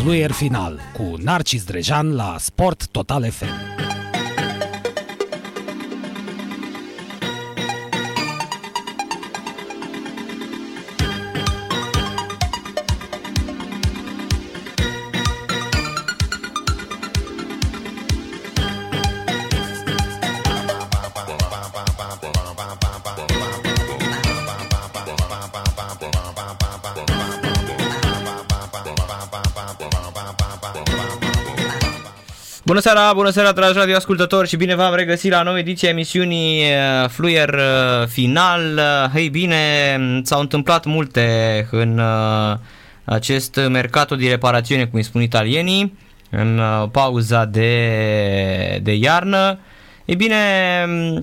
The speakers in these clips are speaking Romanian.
Fluier Final cu Narcis Drejan la Sport Total FM. Bună seara, bună seara, dragi radioascultători și bine v-am regăsit la nouă ediție a emisiunii uh, Fluier uh, Final. Uh, Hei bine, s-au întâmplat multe în acest mercato de reparațiune, cum îi spun italienii, în pauza de, de iarnă. Ei bine,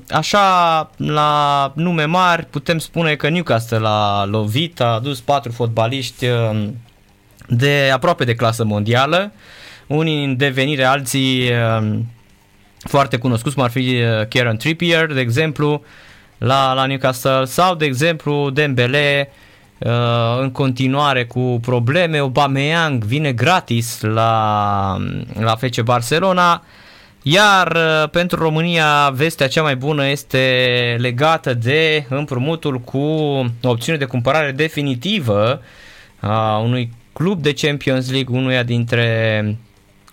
așa la nume mari putem spune că Newcastle a lovit, a adus patru fotbaliști de aproape de clasă mondială unii în devenire, alții um, foarte cunoscuți, cum ar fi uh, Kieran Trippier, de exemplu, la, la Newcastle, sau, de exemplu, Dembele, uh, în continuare cu probleme, Aubameyang vine gratis la, la FC Barcelona, iar uh, pentru România vestea cea mai bună este legată de împrumutul cu opțiune de cumpărare definitivă a unui club de Champions League, unuia dintre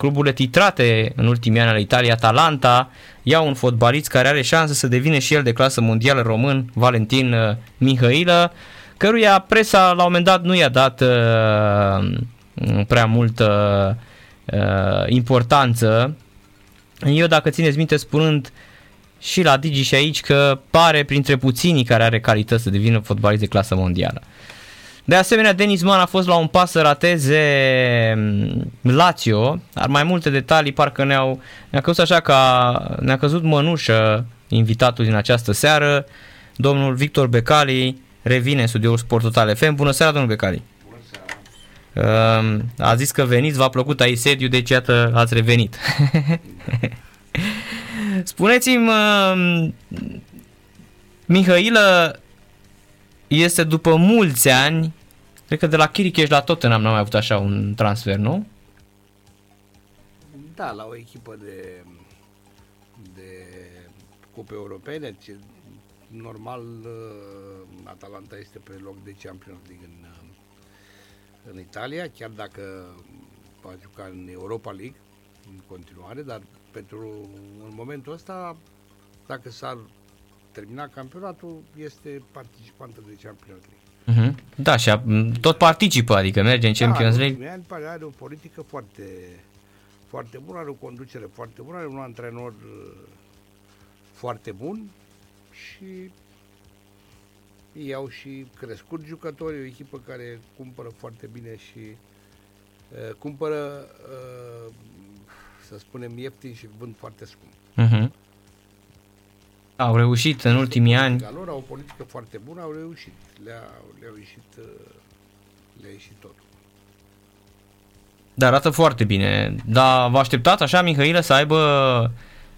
cluburile titrate în ultimii ani ale Italiei, Atalanta, iau un fotbalist care are șanse să devină și el de clasă mondială român, Valentin uh, Mihailă, căruia presa la un moment dat nu i-a dat uh, prea multă uh, importanță. Eu, dacă țineți minte, spunând și la Digi și aici că pare printre puținii care are calități să devină fotbalist de clasă mondială. De asemenea, Denis Man a fost la un pas să rateze mm, Lazio, dar mai multe detalii parcă ne-au, ne-a căzut așa ca ne-a căzut mănușă invitatul din această seară, domnul Victor Becali, revine în studioul Sport Total FM. Bună seara, domnul Becali! Bună seara! Um, a zis că veniți, v-a plăcut aici sediu, deci iată ați revenit. Spuneți-mi, um, Mihailă, este după mulți ani, cred că de la Chiricheș la Tottenham n-am mai avut așa un transfer, nu? Da, la o echipă de, de cupe europene, ce, normal uh, Atalanta este pe loc de Champions League în, uh, în Italia, chiar dacă va juca în Europa League în continuare, dar pentru în momentul ăsta, dacă s-ar terminat campionatul, este participantă de Champions League. Uh-huh. Da, și a, tot participă, adică merge în da, Champions League. Ani pare are o politică foarte, foarte bună, are o conducere foarte bună, are un antrenor uh, foarte bun și ei au și crescut jucătorii, o echipă care cumpără foarte bine și uh, cumpără, uh, să spunem, ieftin și vând foarte scump. Uh-huh. Au reușit în ultimii ani. Dar lor au o politică foarte bună, au reușit. Le-a, le-au ieșit, uh, le-a ieșit totul. Dar arată foarte bine. Dar vă așteptați așa, Mihailă, să aibă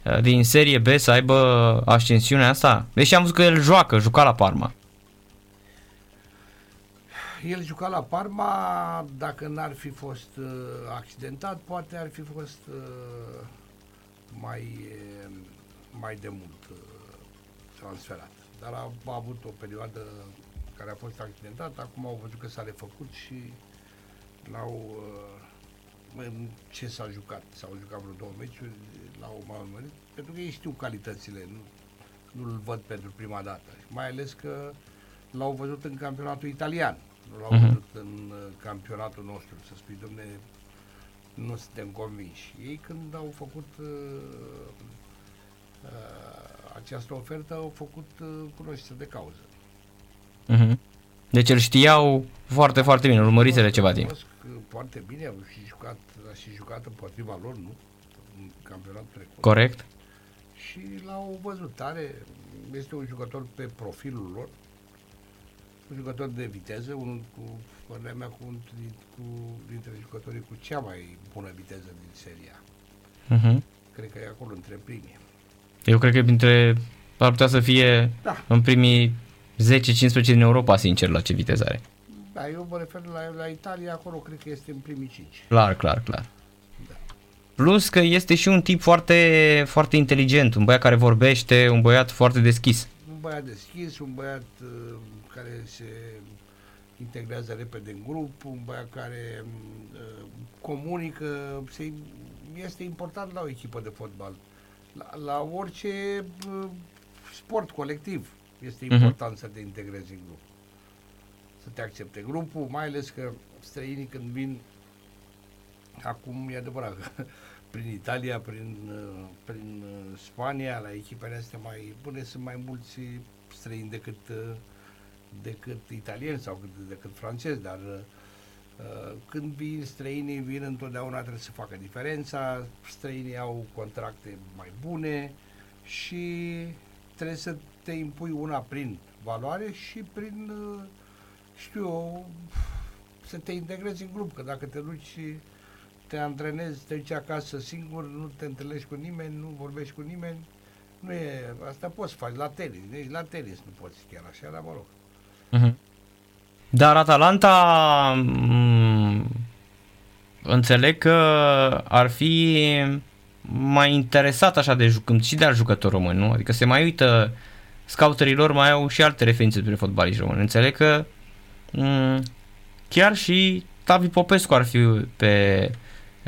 uh, din serie B, să aibă ascensiunea asta? Deși am văzut că el joacă, juca la Parma. El juca la Parma, dacă n-ar fi fost uh, accidentat, poate ar fi fost uh, mai, uh, mai de mult. Uh, transferat. Dar a, a avut o perioadă care a fost accidentată, acum au văzut că s-a refăcut și l-au... Uh, în ce s-a jucat? S-au jucat vreo două meciuri, l-au mai pentru că ei știu calitățile, nu, nu-l văd pentru prima dată. Mai ales că l-au văzut în campionatul italian, nu l-au uh-huh. văzut în uh, campionatul nostru, să spui, domne, nu suntem convinși. Ei când au făcut uh, uh, această ofertă au făcut uh, cunoștință de cauză. Uh-huh. Deci îl știau foarte, foarte bine, urmărisele ceva timp. Foarte bine, au și jucat, a și jucat împotriva lor, nu? În campionatul trecut. Corect. Și l-au văzut tare, este un jucător pe profilul lor, un jucător de viteză, unul cu, părerea mea, cu, cu, dintre jucătorii cu cea mai bună viteză din seria. Uh-huh. Cred că e acolo între primii. Eu cred că dintre ar putea să fie da. în primii 10-15 din Europa, sincer, la ce viteză are. Da, eu mă refer la, la Italia, acolo cred că este în primii cinci. Clar, clar, clar. Plus că este și un tip foarte, foarte inteligent, un băiat care vorbește, un băiat foarte deschis. Un băiat deschis, un băiat uh, care se integrează repede în grup, un băiat care uh, comunică, se, este important la o echipă de fotbal. La, la orice uh, sport colectiv este Mhm. important uh-huh. să te integrezi în grup. Să te accepte grupul, mai ales că străinii când vin acum e adevărat că prin Italia, prin, uh, prin uh, Spania, la echipele astea mai bune sunt mai mulți străini decât, uh, decât italieni sau cât- decât francezi, dar uh, când vin străinii, vin întotdeauna trebuie să facă diferența, străinii au contracte mai bune și trebuie să te impui una prin valoare și prin, uh, știu eu, să te integrezi în grup, că dacă te duci și te antrenezi, te duci acasă singur, nu te întâlnești cu nimeni, nu vorbești cu nimeni, nu e, asta poți să faci la tenis, deci la tenis nu poți chiar așa, dar mă rog. Mhm. Dar Atalanta m- înțeleg că ar fi mai interesat așa de jucând și de al jucător român, nu? Adică se mai uită scouterii lor mai au și alte referințe despre fotbaliști români. Înțeleg că m- chiar și Tavi Popescu ar fi pe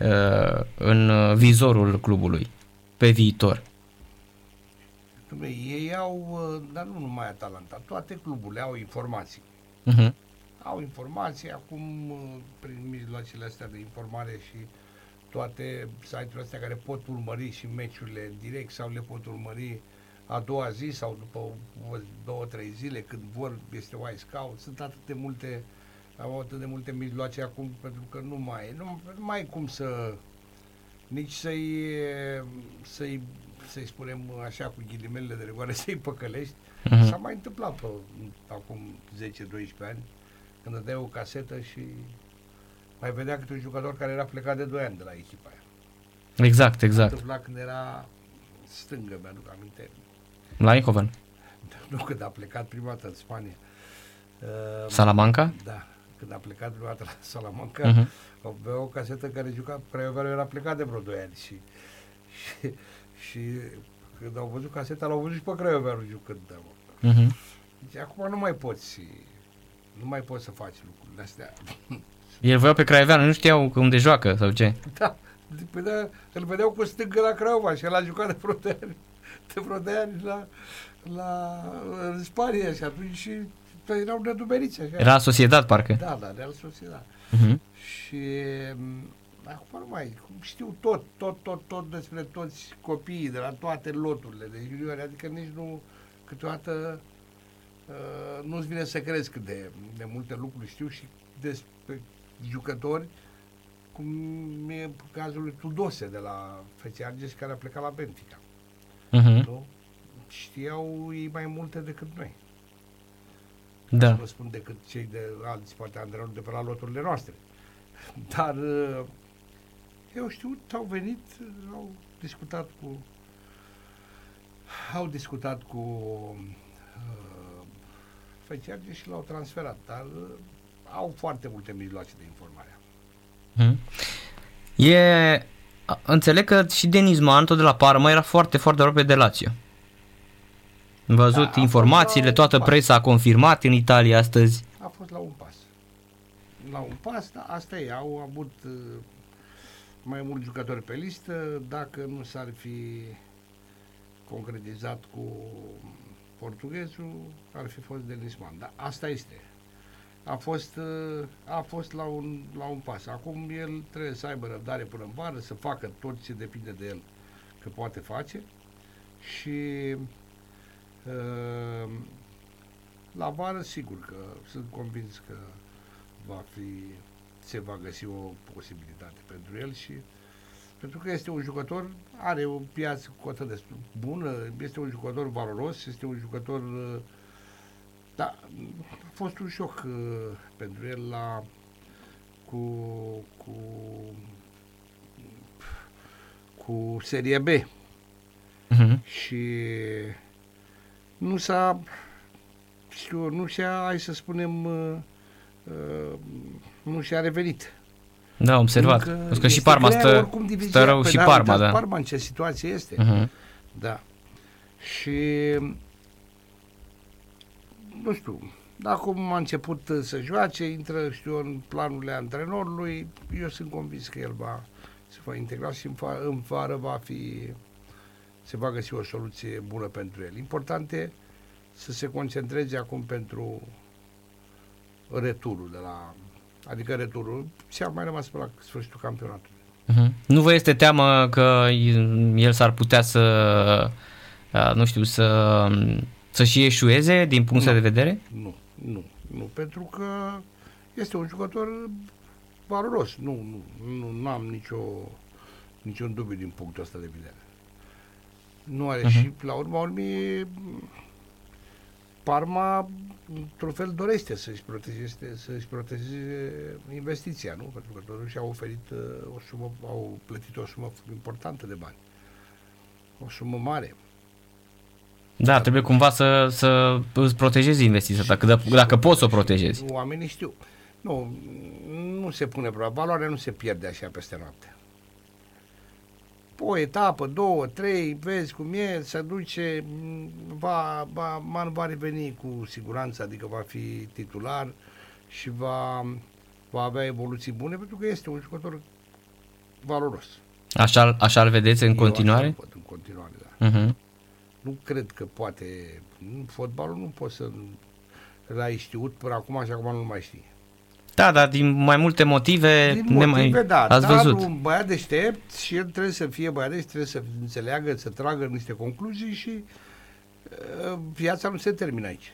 uh, în vizorul clubului pe viitor. Dumne, ei au, uh, dar nu numai Atalanta, toate cluburile au informații. Uh-huh. Au informații acum uh, prin mijloacele astea de informare și toate site-urile astea care pot urmări și meciurile în direct sau le pot urmări a doua zi sau după o, două, trei zile când vor, este Y Scout, sunt atât de multe au atât de multe mijloace acum pentru că nu mai nu, nu mai e cum să nici să-i să-i să-i spunem așa cu ghilimelele de rigoare, să-i păcălești. Mhm. S-a mai întâmplat pe, acum 10-12 ani când îți dai o casetă și mai vedea câte un jucător care era plecat de 2 ani de la echipa aia. Exact, S-a exact. întâmplat când era stângă, mi-aduc aminte. La Eindhoven. Nu când a plecat prima dată în Spania. Uh, Salamanca? Da, când a plecat prima dată la Salamanca, Mhm. uh-huh. avea o casetă care juca, Craioveanu era plecat de vreo 2 ani și, și, și când au văzut caseta, l-au văzut și pe Craioveanu jucând. Da, mă. Mhm. Deci acum nu mai poți, nu mai poți să faci lucrurile astea. El voia pe Craioveanu, nu știau unde joacă sau ce. Da, păi da, îl vedeau cu stângă la Craiova și el a jucat de vreo de ani, de vreo de ani la, la, în Spania și atunci și păi erau nedumeriți așa. Era Sociedad, parcă. Da, da, Real Sociedad. Mhm. Și m, acum nu mai, cum știu tot, tot, tot, tot despre toți copiii de la toate loturile de juniori, adică nici nu, câteodată uh, nu-ți vine să crezi cât de, de multe lucruri știu și despre jucători, cum e cazul lui Tudose de la FC Argeș care a plecat la Benfica, Mhm. nu? Știau ei mai multe decât noi. Da. Nu spun decât cei de alți, poate antrenori de pe la loturile noastre. Dar uh, eu știu, au venit, au discutat cu au discutat cu uh, Feciarge și l-au transferat, dar uh, au foarte multe mijloace de informare. Mhm. E... a- Înțeleg că și Denis Man, tot de la Parma, era foarte, foarte aproape de Lazio. Am văzut Da, a fost informațiile, la toată un pas. presa a confirmat în Italia astăzi. A fost la un pas. La un pas, da, asta e, au avut uh, mai mulți jucători pe listă, dacă nu s-ar fi concretizat cu portughezul, ar fi fost Denisman. Dar asta este. A fost, uh, a fost la, un, la un pas. Acum el trebuie să aibă răbdare până în vară, să facă tot ce depinde de el că poate face și uh, la vară, sigur că sunt convins că va fi, se va găsi o posibilitate pentru el și pentru că este un jucător, are o piață cotă destul bună, este un jucător valoros, este un jucător uh, da, a fost un șoc uh, pentru el la cu cu cu Serie B Mhm. și nu s-a știu, nu și-a, hai să spunem, uh, uh, nu și-a revenit. Da, am observat. Încă Pentru că și este Parma grea stă, oricum divizia. stă rău Păi și da, Parma, uitați da. Parma în ce situație este. Uh-huh. Da. Și nu știu, acum a început să joace, intră, știu, eu, în planurile antrenorului, eu sunt convins că el va se va integra și în, fa- în vară va fi se va găsi o soluție bună pentru el. Important e să se concentreze acum pentru returul de la adică returul și a mai rămas până la sfârșitul campionatului. Uh-huh. Nu vă este teamă că el s-ar putea să, uh, nu știu, să, să și eșueze din punct Nu. de vedere? Nu, nu, nu, pentru că este un jucător valoros. Nu, nu, nu am nicio, niciun dubiu din punctul ăsta de vedere. Nu are Mhm. și, la urma urmii, Parma, într-un fel, dorește să-și protejeze, să-și protejeze investiția, nu? Pentru că totuși au oferit uh, o sumă, au plătit o sumă importantă de bani. O sumă mare. Da, trebuie cumva să, să îți protejezi investiția ta, dacă, dacă poți să o protejezi. Oamenii știu. Nu, nu se pune problema. Valoarea nu se pierde așa peste noapte. O etapă, două, trei, vezi cum e, se duce, m, va, va, man va reveni cu siguranță, adică va fi titular și va, va avea evoluții bune, pentru că este un jucător valoros. Așa, așa îl vedeți în Eu continuare? așa îl văd în continuare, da. Uh-huh. Nu cred că poate, fotbalul nu poți să l-ai știut până acum și acum nu mai știi. Da, dar din mai multe motive, Din ne motive, mai da, ați dar văzut. un băiat deștept și el trebuie să fie băiat deștept, trebuie să înțeleagă, să tragă niște concluzii și uh, viața nu se termină aici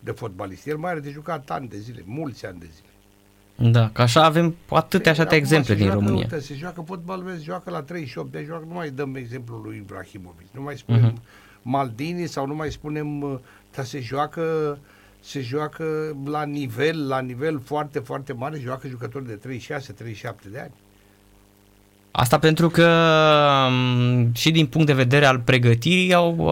de fotbalist. El mai are de jucat ani de zile, mulți ani de zile. Da, că așa avem atâtea și atâtea Acum exemple se din joacă, România. Uite, se joacă fotbal, vezi, joacă la 38 de joacă, nu mai dăm exemplul lui Ibrahimovic, nu mai spunem Mhm. Maldini sau nu mai spunem, uh, dar se joacă se joacă la nivel, la nivel foarte, foarte mare, joacă jucători de 36-37 de ani. Asta pentru că m, și din punct de vedere al pregătirii au,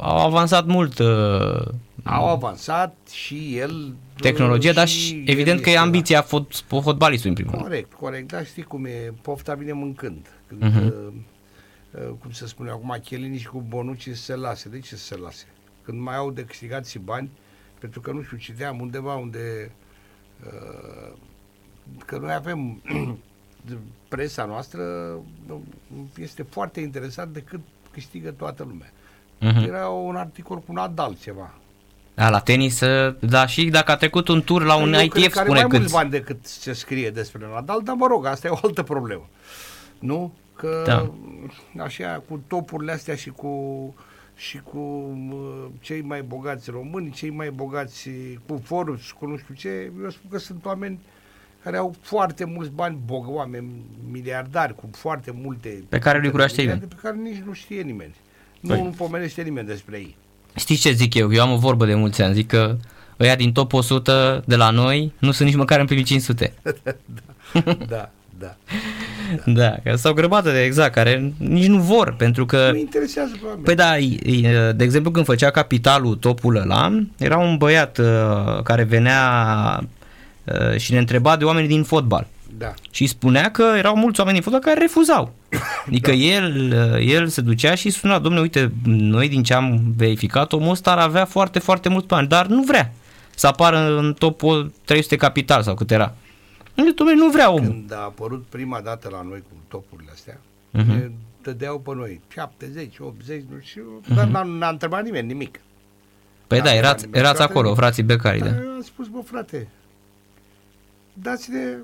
au avansat mult uh, Au avansat și el... tehnologia, uh, dar și el evident că e este ambiția fot, fotbalistului în primul La... rând. Corect, corect, dar știi cum e, pofta vine mâncând. Când, Mhm. uh, uh, cum se spune acum, Chiellini și cu Bonucci se lase. De ce să se lase? Când mai au de câștigat și bani, pentru că nu știu, citeam undeva unde uh, că noi avem presa noastră este foarte interesat de cât câștigă toată lumea. Mhm. Era un articol cu Nadal ceva. Da, la tenis, uh, da, și dacă a trecut un tur la un Eu cred ITF, că are spune mai cât. mulți bani decât se scrie despre Nadal, dar mă rog, asta e o altă problemă. Nu? Că Da. așa, cu topurile astea și cu și cu uh, cei mai bogați români, cei mai bogați cu Forbes, cu nu știu ce, eu spun că sunt oameni care au foarte mulți bani, bog, oameni miliardari cu foarte multe Pe care nu-i cunoaște miliarde, nimeni. Pe care nici nu știe nimeni. Nu, Păi. nu pomenește nimeni despre ei. Știți ce zic eu? Eu am o vorbă de mulți ani, zic că ăia din top 100 de la noi nu sunt nici măcar în primii 500. da, da. Da, că s-au grăbată de exact, care nici nu vor, pentru că... Nu interesează pe oameni. Păi da, i- i- de exemplu când făcea capitalul topul ăla, era un băiat uh, care venea uh, și ne întreba de oameni din fotbal. Da. Și spunea că erau mulți oameni din fotbal care refuzau. Adică el, uh, el se ducea și spunea, domnule, uite, noi din ce am verificat, omul ăsta ar avea foarte, foarte mulți bani, dar nu vrea să apară în top 300 capital sau cât era. Domnule, nu vrea omul. Când a apărut prima dată la noi cu topurile astea, Mhm. ne dădeau pe noi 70, 80, nu știu, dar n-a, n-a întrebat nimeni nimic. Păi Da, da, da, erați, da, erați frate. acolo, frații Becari, Dar da. eu am spus, bă, frate, dați-ne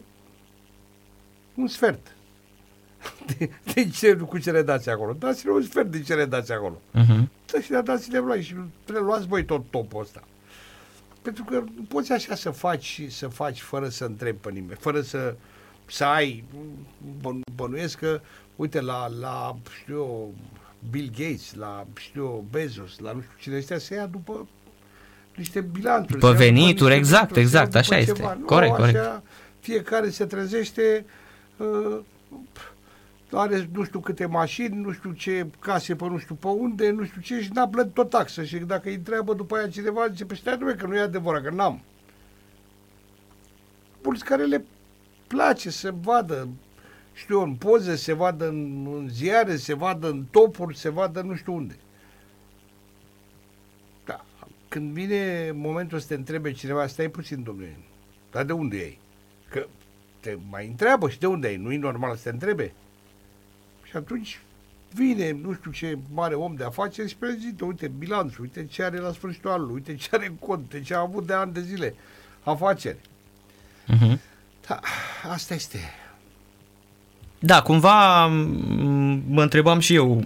un sfert. De, de ce, cu ce le dați acolo? Dați-ne un sfert de ce le dați acolo. Uh-huh. Da, și dați-le voi și preluați voi tot topul ăsta. Pentru că nu poți așa să faci, să faci fără să întrebi pe nimeni, fără să, să ai, bă- bănuiesc că, uite, la, la, știu eu, Bill Gates, la, știu eu, Bezos, la nu știu cine ăștia, se ia după niște bilanțuri. După se ia venituri, niște exact, venituri, se ia exact, după așa este. ceva. Nu, Corect, așa, corect. Fiecare se trezește, uh, are nu știu câte mașini, nu știu ce case pe nu știu pe unde, nu știu ce și n-a plătit o taxă și dacă îi întreabă după aia cineva, zice, pe stai numai că nu e adevărat, că n-am. mulți care le place să vadă, știu eu, în poze, se vadă în, în ziare, se vadă în topuri, se vadă nu știu unde. Da. Când vine momentul să te întrebe cineva, stai puțin, domnule, dar de unde ai? Că te mai întreabă și de unde ai, nu-i normal să te întrebe? Și atunci vine, nu știu ce mare om de afaceri și prezintă, uite bilanțul, uite ce are la sfârșitul anului, uite ce are în cont, uite ce a avut de ani de zile afaceri. Uh-huh. Da, asta este. Da, cumva m- mă întrebam și eu.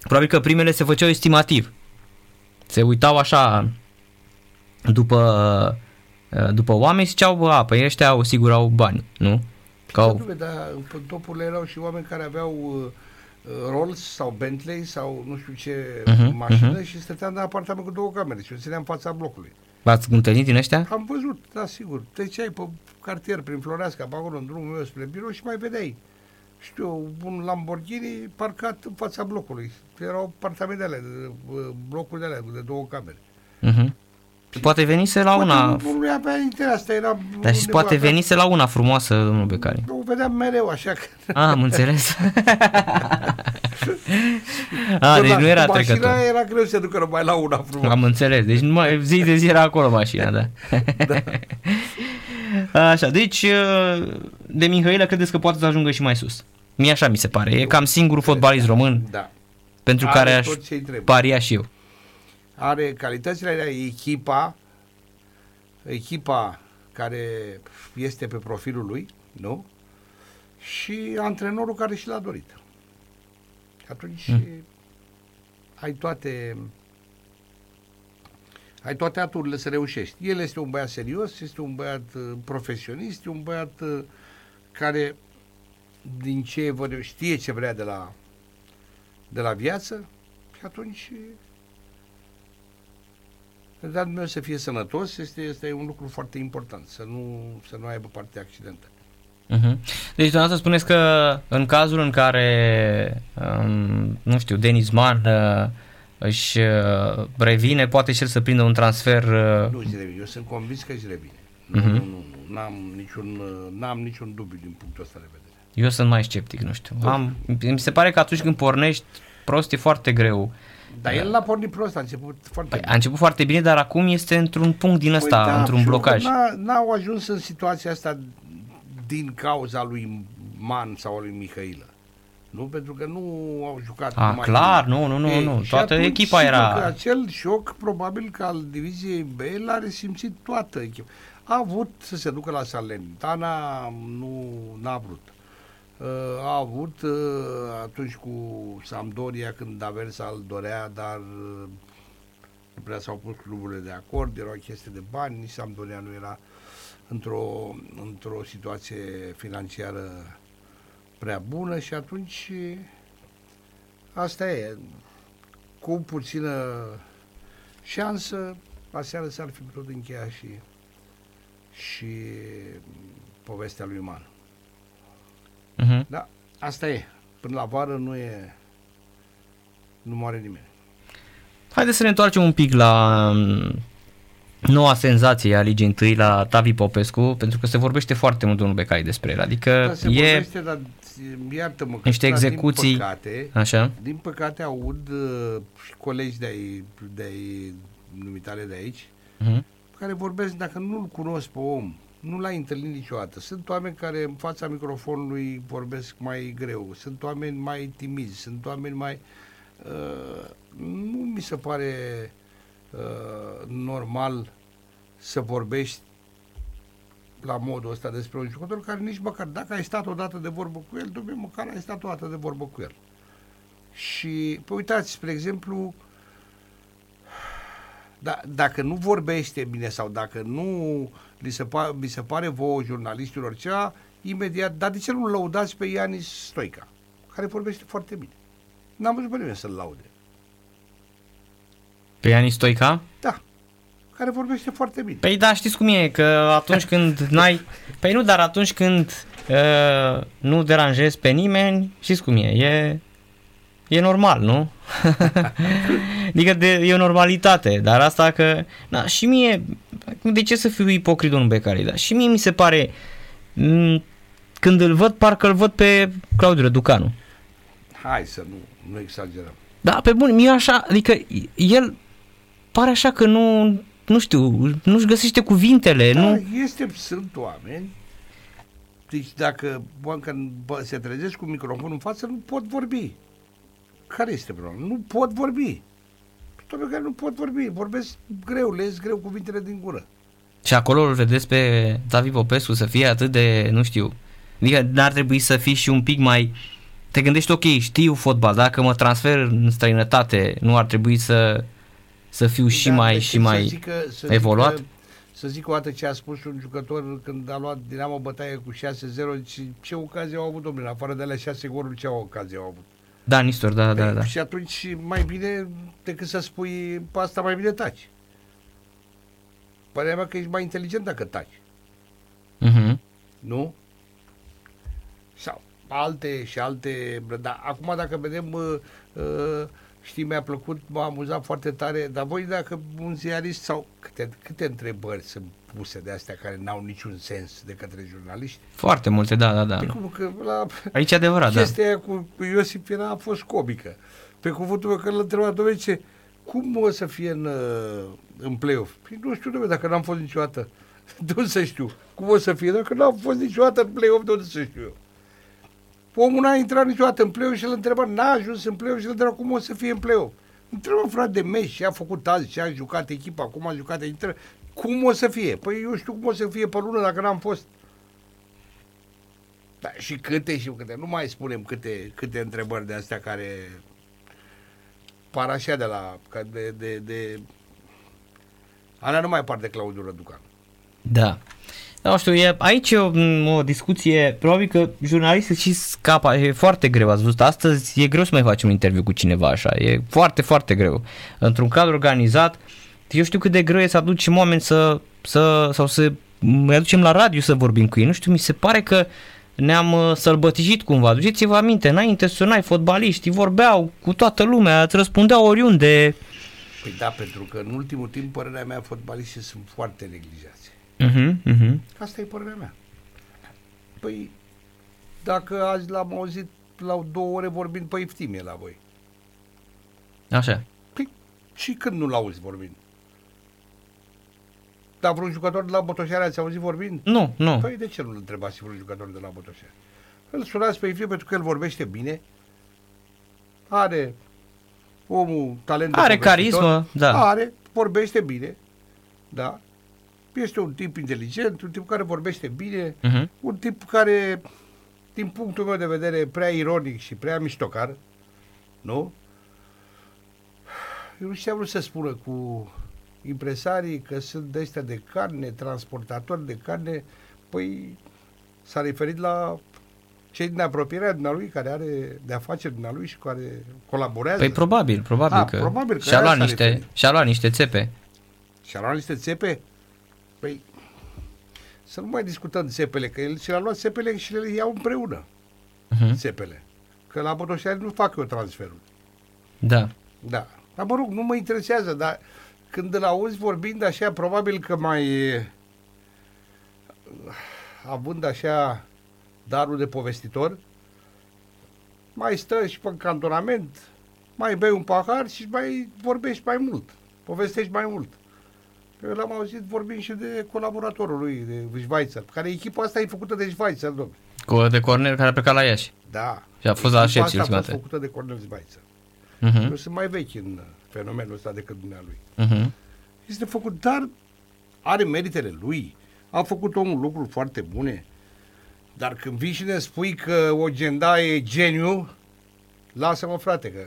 Probabil că primele se făceau estimativ. Se uitau așa după, după oameni și ziceau, a, păi ăștia au, sigur au bani, nu? Că Da, au, dumne, dar în topurile erau și oameni care aveau uh, uh, Rolls sau Bentley sau nu știu ce Mhm, mașină mhm. și stăteam în apartament cu două camere și eu țineam în fața blocului. v-ați întâlnit din ăștia? Am văzut, da, sigur. Treceai pe cartier prin Floreasca, pe acolo, în drumul meu spre birou și mai vedeai. Știu eu, un Lamborghini parcat în fața blocului. Erau apartamente alea, de- de- blocuri de alea, de două camere. Uh-huh. Și poate venise la una, Poate nu, nu avea interes, asta era... dar și undeva poate acasă. venise la una frumoasă, domnul Becari. Nu, vedeam mereu, așa că... Ah, am înțeles. A, deci Da, nu era cu mașina trecător. era greu să se ducă numai la una frumoasă. Am înțeles. Deci numai zi de zi era acolo mașina, da. Așa, deci de Mihailă credeți că poate să ajungă și mai sus. Mie așa mi se pare. E cam singurul fotbalist român Da. pentru Are care aș tot ce-i trebuie. paria și eu. Are calitățile alea, echipa, echipa care este pe profilul lui, nu? Și antrenorul care și l-a dorit. Și atunci Mm. ai toate ai toate aturile să reușești. El este un băiat serios, este un băiat uh, profesionist, este un băiat uh, care din ce văd eu, știe ce vrea de la de la viață și atunci dar meu să fie sănătos este, este un lucru foarte important, să nu, să nu aibă parte de accidente. Uh-huh. Deci dumneavoastră spuneți că în cazul în care, um, nu știu, Denis Mann uh, își uh, revine, poate și el să prindă un transfer uh, Nu își revine, eu sunt convins că își revine. Nu, Mhm. nu, nu, nu, n-am niciun, uh, n-am niciun dubiu din punctul ăsta de vedere. Eu sunt mai sceptic, nu știu. Am, mi se pare că atunci când pornești prost e foarte greu. Dar el l-a pornit prost, a început foarte Păi, a început foarte bine, dar acum este într-un punct din ăsta, Păi da, într-un și eu blocaj. că N-a, n-au ajuns în situația asta din cauza lui Man sau lui Mihailă. Nu? Pentru că nu au jucat A, numai clar, ei. nu, nu, nu, Ei, nu. și Toată atunci, echipa sigur era- Că acel șoc, probabil că al diviziei B, l-a resimțit toată echipa. A avut să se ducă la Salernitana, nu n-a vrut. Uh, A avut uh, atunci cu Sampdoria când Aversa îl dorea, dar uh, nu prea s-au pus cluburile de acord, era o chestie de bani, nici Sampdoria nu era într-o, într-o situație financiară prea bună și atunci asta e. Cu puțină șansă, aseară s-ar fi putut încheia și, și povestea lui Man. Uh-huh. Da, asta e. Până la vară nu e, nu moare nimeni. Haideți să ne întoarcem un pic la um, noua senzație a Ligii întâi la Tavi Popescu, pentru că se vorbește foarte mult, domnul Becai, despre el. Adică Da, se e... vorbește, dar iartă-mă, că niște dar, execuții. Din păcate, Așa? din păcate aud uh, și colegi de-ai, de-ai numitale de aici, Uh-huh. care vorbesc, dacă nu-l cunosc pe om, nu l-ai întâlnit niciodată. Sunt oameni care în fața microfonului vorbesc mai greu, sunt oameni mai timizi, sunt oameni mai... Uh, nu mi se pare uh, normal să vorbești la modul ăsta despre un jucător care nici măcar, dacă ai stat odată de vorbă cu el, dumne, măcar ai stat o dată de vorbă cu el. Și, păi uitați, spre exemplu, da, dacă nu vorbește bine sau dacă nu li se, pa, mi se pare vouă jurnalistilor ceva, imediat, dar de ce nu lăudați pe Ianis Stoica, care vorbește foarte bine? N-am văzut pe nimeni să-l laude. Pe Iani Stoica? Da, care vorbește foarte bine. Păi da, știți cum e, că atunci când n-ai... Păi nu, dar atunci când uh, nu deranjezi pe nimeni, știți cum e, e... e normal, nu? adică de, e o normalitate, dar asta că, da, și mie, de ce să fiu ipocrit domnul Becali, da? Și mie mi se pare, m- când îl văd, parcă îl văd pe Claudiu Răducanu. Hai să nu, nu exagerăm. Da, pe bun, mie așa, adică el pare așa că nu, nu știu, nu-și găsește cuvintele, Da, nu... este, sunt oameni deci dacă bă, bă, se trezesc cu microfonul în față, nu pot vorbi. Care este problema? Nu pot vorbi. Toate care nu pot vorbi. Vorbesc greu, le greu cuvintele din gură. Și acolo îl vedeți pe David Popescu să fie atât de, nu știu, adică n-ar trebui să fii și un pic mai... Te gândești, ok, știu fotbal, dacă mă transfer în străinătate, nu ar trebui să, să fiu și Da, mai, deci și mai să zică, să evoluat? Zică, să zic o dată ce a spus un jucător când a luat Dinamo bătaie cu 6-0, ce, ce ocazie au avut, domnule, afară de alea 6 goluri, ce au ocazie au avut? Da, Nistor, da, da, Păi, da. Și atunci mai bine decât să spui pe asta mai bine taci. Părerea mea că ești mai inteligent dacă taci, Uh-huh. nu? Sau alte și alte... Dar acum dacă vedem... Uh, uh, știi, mi-a plăcut, m-a amuzat foarte tare, dar voi dacă un ziarist sau câte, câte întrebări sunt puse de astea care n-au niciun sens de către jurnaliști? Foarte multe, da, da, da. Pe cum că la Aici e adevărat, da. chestia aia cu, cu Iosif era a fost comică. Pe cuvântul meu că l-a întrebat, domnule, ce, cum o să fie în, uh, în play-off? Păi nu știu, domnule, dacă n-am fost niciodată. De unde să știu? Cum o să fie? Dacă n-am fost niciodată în play-off, de unde să știu eu? Omul n-a intrat niciodată în play-off și l-a întrebat, n-a ajuns în play-off și l-a întrebat cum o să fie în play-off. Întreabă frate de meci ce a făcut azi, ce a jucat echipa, cum a jucat echipa. Cum o să fie? Păi eu știu cum o să fie pe lună dacă n-am fost. Da, și câte și câte. Nu mai spunem câte, câte întrebări de astea care par așa de la... Ca de, de, de... Alea nu mai par de Claudiu Răducan. Da. Da, nu știu, e, aici e o, o discuție, probabil că jurnalistul și scapă, e foarte greu, ați văzut, astăzi e greu să mai faci un interviu cu cineva așa, e foarte, foarte greu. Într-un cadru organizat, eu știu cât de greu e să aducem oameni să, să sau să îi aducem la radio să vorbim cu ei, nu știu, mi se pare că ne-am uh, sălbăticit cumva, aduceți-vă aminte, înainte sunai fotbaliștii, vorbeau cu toată lumea, îți răspundeau oriunde. Păi da, pentru că în ultimul timp, părerea mea, fotbaliștii sunt foarte neglijați. Uh-huh, uh-huh. Asta e părerea mea. Păi, dacă azi l-am auzit la două ore vorbind pe iftimie la voi, Așa. păi și când nu l-auzi vorbind? Dar vreun jucător de la Botoșani ați auzit vorbind? Nu, nu. Păi de ce nu-l întrebați vreun jucător de la Botoșani? Îl sunați pe iftimie pentru că el vorbește bine, are omul talent de Are povestitor, carismă, da. Are, vorbește bine, da. Este un tip inteligent, un tip care vorbește bine, Uh-huh. un tip care, din punctul meu de vedere, e prea ironic și prea miștocar, nu? Eu nu știu ce am vrut să spună cu impresarii că sunt de ăștia de carne, transportatori de carne, păi s-a referit la cei din apropierea dumnealui care are de afaceri dumnealui și care colaborează. Păi probabil, probabil Ah, că, probabil că și-a aia luat, s-a niște, referit. și-a luat niște țepe. Și-a luat niște țepe? Păi, să nu mai discutăm țepele, că el și-a luat țepele și le iau împreună, Uh-huh. țepele. Că la Botoșani nu fac eu transferul. Da. Da. Dar mă rog, nu mă interesează, dar când îl auzi vorbind așa, probabil că mai e, având așa darul de povestitor, mai stă și pe cantonament, mai bei un pahar și mai vorbești mai mult, povestești mai mult. Eu l-am auzit vorbind și de colaboratorul lui, de Schweizer, care echipa asta e făcută de Schweizer, domnule. Cu de corner care a plecat la Iași. Da. Și a fost la Echipa Șepsi asta a fost ultima dată. făcută de Cornel Schweizer. Uh-huh. Eu sunt mai vechi în uh, fenomenul ăsta decât dumnealui. Uh-huh. Este făcut, dar are meritele lui. A făcut omul lucruri foarte bune. Dar când vii și ne spui că o genda e geniu, lasă-mă frate, că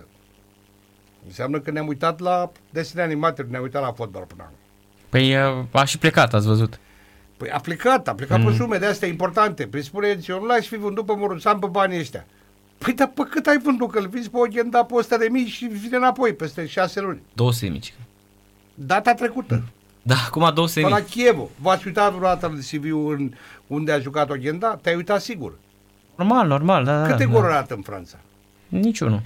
înseamnă că ne-am uitat la desene animate, nu ne-am uitat la fotbal până acum. Păi uh, a și plecat, ați văzut. Păi a plecat, a plecat Mm. pe sume de astea importante. Păi spune, eu nu l-aș fi vândut pe Moruțan pe banii ăștia. Păi dar pe cât ai vândut? Că îl vinzi pe o agenda pe 100 de mii și vine înapoi peste 6 luni. 200 mici. Data trecută. Da, acum 200 Pe la mici. Chievo. V-ați uitat vreodată în CV-ul în unde a jucat agenda? Te-ai uitat sigur. Normal, normal, da, da. Câte da. goluri arată în Franța? Niciunul.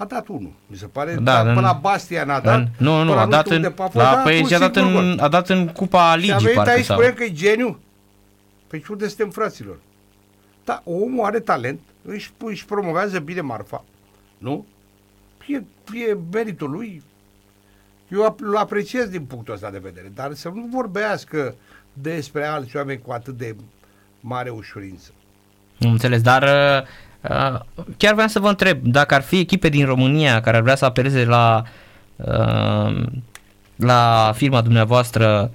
A dat unul, mi se pare. Da, Da, în- până la Bastia n-a dat. În, nu, nu, până a nu dat știu în, unde a fost, la, dat păi, un și a dat, singur în, gol. a dat în Cupa Și a Ligii, venit parcă, aici sau... spunem că e geniu. Păi și unde suntem fraților? Da, omul are talent, își, își promovează bine marfa, nu? E, e meritul lui. Eu ap- îl apreciez din punctul ăsta de vedere, dar să nu vorbească despre alți oameni cu atât de mare ușurință. Nu înțeles, dar uh, uh, chiar vreau să vă întreb, dacă ar fi echipe din România care ar vrea să apeleze la, uh, la firma dumneavoastră,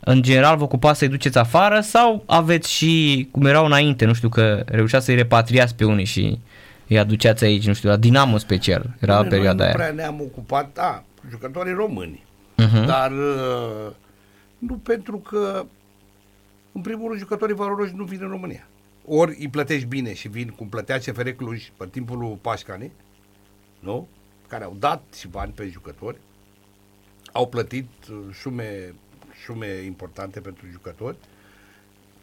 în general vă ocupați să-i duceți afară sau aveți și, cum erau înainte, nu știu, că reușeați să-i repatriați pe unii și îi aduceați aici, nu știu, la Dinamo special, era Noi perioada nu aia. prea ne-am ocupat, da, cu jucătorii români, Uh-huh. dar uh, nu pentru că, în primul rând, jucătorii valoroși nu vin în România. Ori îi plătești bine și vin cum plătea CFR Cluj pe timpul lui Pașcani, nu? Care au dat și bani pe jucători, au plătit uh, sume, sume importante pentru jucători,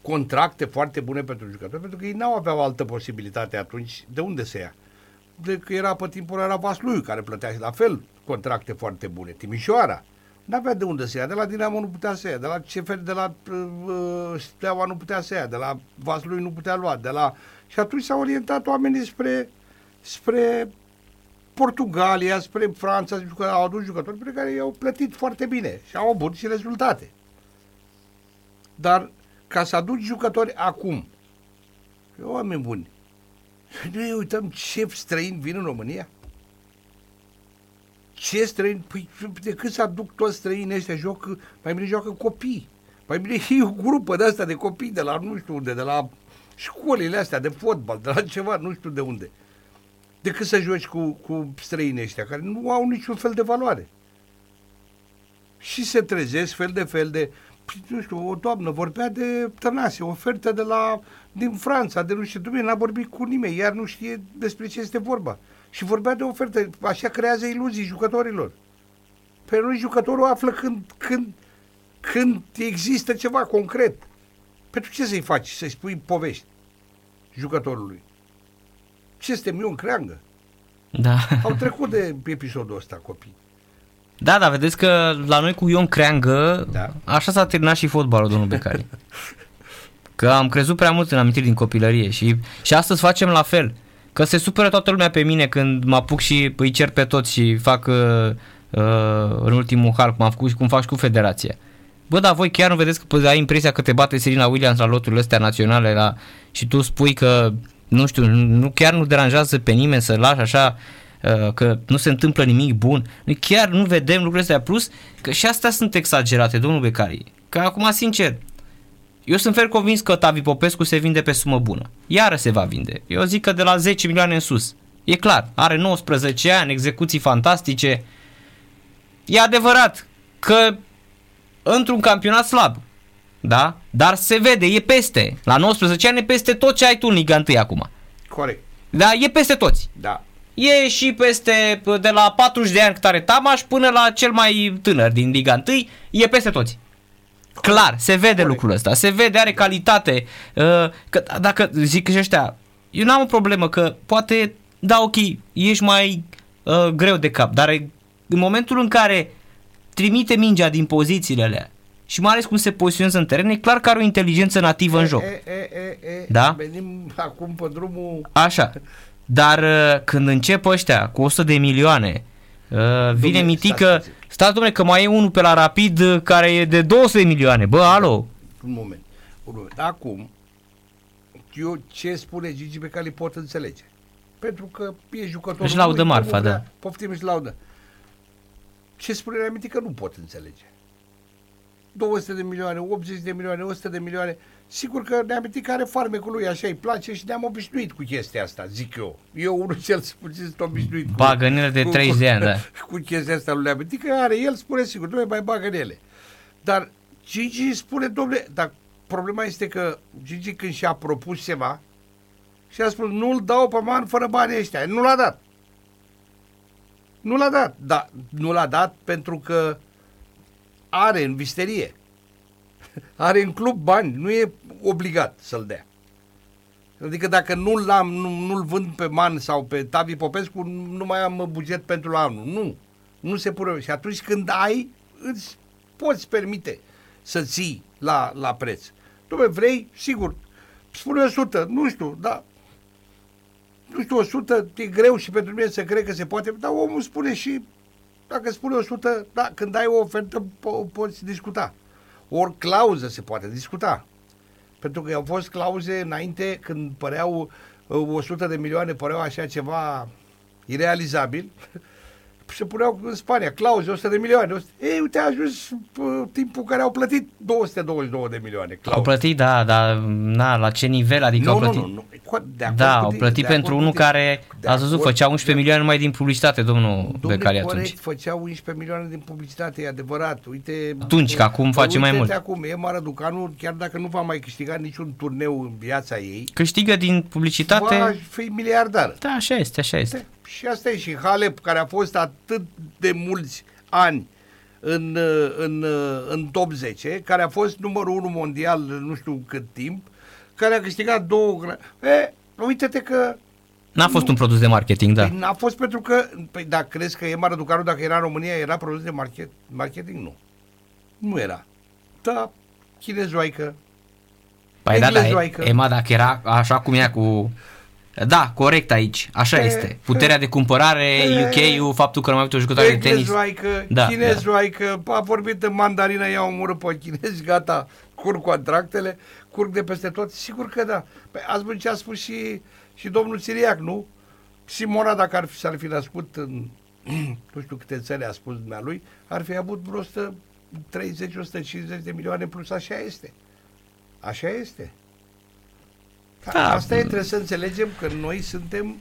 contracte foarte bune pentru jucători, pentru că ei n-au aveau altă posibilitate atunci. De unde să ia? De că era pe timpul era Vaslui, care plătea și la fel contracte foarte bune. Timișoara. N-avea de unde să ia. De la Dinamo nu putea să ia. De la CFR, de la uh, Steaua nu putea să ia. De la Vaslui nu putea lua. De la... Și atunci s-au orientat oamenii spre, spre Portugalia, spre Franța, că au adus jucători pe care i-au plătit foarte bine și au avut și rezultate. Dar ca să aduci jucători acum, oameni buni, noi uităm ce străini vin în România? Ce străini? Păi decât să aduc toți străinii ăștia, joc, mai bine joacă copii. Mai bine e o grupă de asta de copii de la nu știu unde, de la școlile astea de fotbal, de la ceva, nu știu de unde. Decât să joci cu, cu străinii ăștia, care nu au niciun fel de valoare. Și se trezesc fel de fel de Păi, nu știu, o doamnă vorbea de Tănase, ofertă de la, din Franța, de nu știu, dumneavoastră n-a vorbit cu nimeni, iar nu știe despre ce este vorba. Și vorbea de ofertă, așa creează iluzii jucătorilor. Pe noi jucătorul află când, când, când există ceva concret. Pentru ce să-i faci? Să-i spui povești jucătorului? Ce suntem eu în creangă? Da. Au trecut de episodul ăsta copii. da, da, vedeți că la noi cu Ion Creangă, Da. așa s-a terminat și fotbalul, domnul Becari. Că am crezut prea mult în amintiri din copilărie și, și astăzi facem la fel. Că se supără toată lumea pe mine când mă apuc și îi cer pe toți și fac uh, uh, în ultimul hal cum am făcut și cum fac și cu federația. Bă, dar voi chiar nu vedeți că păi, ai impresia că te bate Serena Williams la loturile astea naționale la, și tu spui că, nu știu, nu, chiar nu deranjează pe nimeni să lași așa uh, că nu se întâmplă nimic bun. Noi chiar nu vedem lucrurile astea. Plus că și astea sunt exagerate, domnul Becari. Că acum, sincer, eu sunt fer convins că Tavi Popescu se vinde pe sumă bună. Iară se va vinde. Eu zic că de la 10 milioane în sus. E clar, are 19 ani, execuții fantastice. E adevărat că într-un campionat slab, da? Dar se vede, e peste. La 19 ani e peste tot ce ai tu în Liga 1 acum. Corect. Da, e peste toți. Da. E și peste, de la 40 de ani cât are Tamaș până la cel mai tânăr din Liga 1, e peste toți. Clar, se vede Corect. lucrul ăsta, se vede, are calitate. uh, Că dacă zic și ăștia, eu n-am o problemă că poate, da ok, ești mai uh, greu de cap, dar în momentul în care trimite mingea din pozițiile alea și mai ales cum se poziționează în teren, e clar că are o inteligență nativă în joc. E, e, e, e, Da? Venim acum pe drumul... Așa. Dar uh, când încep ăștia cu 100 de milioane, uh, vine Dom'le, mitică, stați puțin. stați domnule că mai e unul pe la Rapid uh, care e de 200 de milioane. Bă, alo. Un moment. Un moment. Acum, eu ce spune Gigi pe care îl pot înțelege. Pentru că e jucătorul Își laudă lui, marfa, omul da. vrea- Poftim își laudă. Ce spune Reamintică nu pot înțelege. 200 de milioane, 80 de milioane, 100 de milioane. Sigur că Neamitică are farmecul lui, așa îi place și ne-am obișnuit cu chestia asta, zic eu. Eu unul cel puțin sunt obișnuit cu, Bagă în ele de cu- 30 de ani, da. cu chestia asta lui Neamitică, are el, spune sigur, nu mai bagă în ele. Dar Gigi spune, domnule, dar problema este că Gigi când și-a propus ceva și a spus, nu-l dau pe man fără banii ăștia. Nu l-a dat. Nu l-a dat. Da, nu l-a dat pentru că are în visterie. Are în club bani, nu e obligat să-l dea. Adică dacă nu-l am, nu, nu-l vând pe Man sau pe Tavi Popescu, nu mai am buget pentru anul. Nu. Nu se pune. Și atunci când ai, îți poți permite să ții la, la preț. Dom'le, vrei? Sigur. Spune 100, nu știu, da. Nu știu, 100 e greu și pentru mine să cred că se poate, dar omul spune și, dacă spune 100, da, când ai o ofertă po- poți discuta. Ori clauză se poate discuta. Pentru că au fost clauze înainte când păreau uh, 100 de milioane, păreau așa ceva irealizabil. Se puneau în Spania clauze 100 de milioane. 100. Ei, uite, a ajuns uh, timpul care au plătit 222 de milioane. Clauze. Au plătit, da, dar na, la ce nivel? Adică nu, au nu, plătit... nu, nu. De acord Da, cu au tine, plătit de pentru acord unul cu tine. care, De ați văzut, acord. făcea 11 milioane numai din publicitate, domnul Domnule, Becali corect, atunci. făceau 11 milioane din publicitate, e adevărat. Uite, Atunci, că acum face mai uite-te mult. acum, Emma Răducanu, chiar dacă nu va mai câștiga niciun turneu în viața ei, Câștigă din publicitate... va fi miliardar. Da, așa este, așa este. Și asta e și Halep, care a fost atât de mulți ani în, în, în top 10, care a fost numărul 1 mondial nu știu cât timp, care a câștigat două... gra- E, uite-te că N-a fost un produs de marketing, da. Păi n-a fost pentru că, păi dacă crezi că Emma Răducanu, dacă era în România, era produs de market, marketing? Nu. Nu era. Da, chinezoaică. Păi da, da, englezoaică. Ema, dacă era așa cum ea cu... Da, corect aici, așa E, este. Puterea de cumpărare, e, UK-ul, faptul că nu mai avut o jucătoare de tenis. Englezoaică, Da, chinezoaică, a vorbit în mandarină, i-au omorât pe chinezi, gata, curg contractele, curg de peste tot, sigur că da. Păi ați văzut ce a spus și, și domnul Siriac, nu? Simona, dacă ar fi, s-ar fi născut în, nu știu câte țări a spus lui, ar fi avut vreo 130-150 de milioane plus, așa este. Așa este. Da. Da. Asta e, trebuie să înțelegem că noi suntem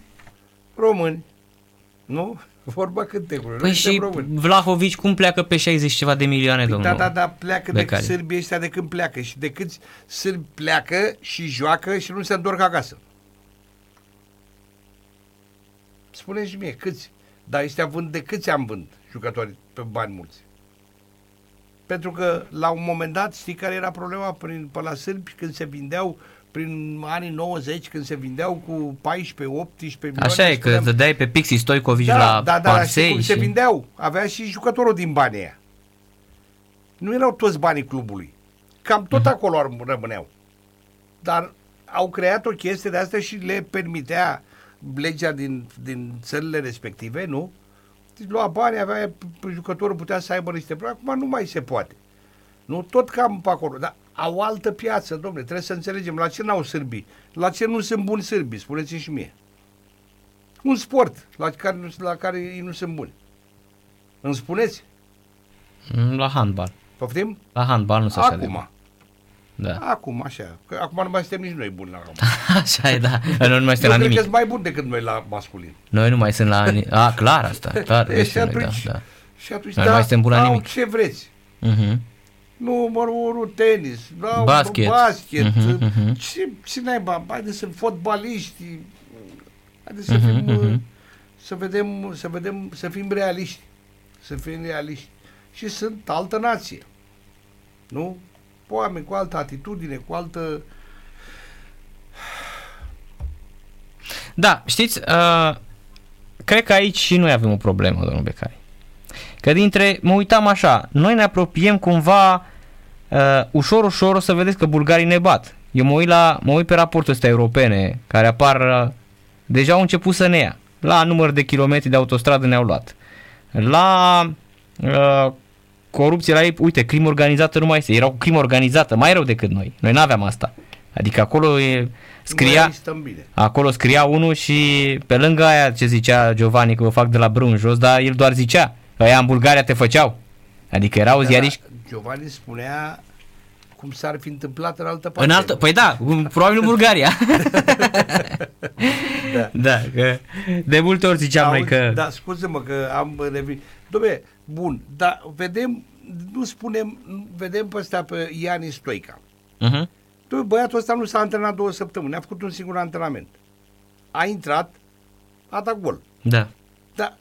români. Nu? Vorba cântecului. Păi noi și suntem români. Vlahovici cum pleacă pe 60 ceva de milioane, domnul? Da, da, da, pleacă de Becali. sârbii ăștia de când pleacă și de câți sârbi pleacă și joacă și nu se întorc acasă. spune și mie, câți? Dar ăștia vând de câți am vând jucători pe bani mulți? Pentru că la un moment dat, știi care era problema prin, pe la sârbi când se vindeau prin anii 90, când se vindeau cu 14-18 milioane. Așa e, că spuneam, dădeai pe Pixi Stoicovici da, la da, da, știi Parsei cum și... se vindeau. Avea și jucătorul din banii aia. Nu erau toți banii clubului. Cam tot acolo ar- rămâneau. Dar au creat o chestie de asta și le permitea legea din, din țările respective, nu? Deci lua bani, avea, p- jucătorul putea să aibă niște probleme, acum nu mai se poate. Nu? Tot cam pe acolo. Dar au altă piață, domnule, trebuie să înțelegem. La ce n-au sârbii? La ce nu sunt buni sârbii? Spuneți-mi și mie. Un sport la care, nu- la care ei nu sunt buni. Îmi spuneți? Mm, La handbal. Poftim? La handbal nu se așa de bun. Acum. Da. Acum, așa. Că acum nu mai suntem nici noi buni la handbal. Așa e, da. Noi nu mai suntem Eu la cred că nimic. sunt mai buni decât noi la masculin. Noi nu mai sunt la... ni- A, clar asta. Clar, Deci este și noi, da, atunci, da. și atunci Noi da, nu mai suntem buni la au nimic. ce vreți. Mhm. Numărul unu, tenis, da, Basket. basket Mhm, mhm. ce, ce naiba, haideți să fotbaliști, haideți să Mhm, fim, mhm. să vedem, să vedem, să fim realiști, să fim realiști. Și sunt altă nație, nu? Oameni cu altă atitudine, cu altă... Da, știți, uh, cred că aici și noi avem o problemă, domnul Becari. Că dintre, mă uitam așa, noi ne apropiem cumva uh, ușor, ușor o să vedeți că bulgarii ne bat. Eu mă uit, la, mă uit pe raportul ăsta europene care apar, uh, deja au început să ne ia. La număr de kilometri de autostradă ne-au luat. La uh, corupție la ei, uite, crimă organizată nu mai este. Erau crimă organizată, mai rău decât noi. Noi n-aveam asta. Adică acolo e, scria... Noi stăm bine. Acolo scria unul și pe lângă aia ce zicea Giovanni că o fac de la brân jos, dar el doar zicea, ăia în Bulgaria te făceau. Adică erau Da, ziariști da, Giovanni spunea cum s-ar fi întâmplat în altă parte. în altă, păi da, probabil în Bulgaria. Da. da, că de multe ori ziceam noi Auzi, că... Da, scuze-mă că am revenit. Dom'le, bun, dar vedem, nu spunem, vedem pe ăsta pe Iani Stoica. Uh-huh. Dom'le, băiatul ăsta nu s-a antrenat două săptămâni, a făcut un singur antrenament. A intrat, a dat gol. Da. Dar,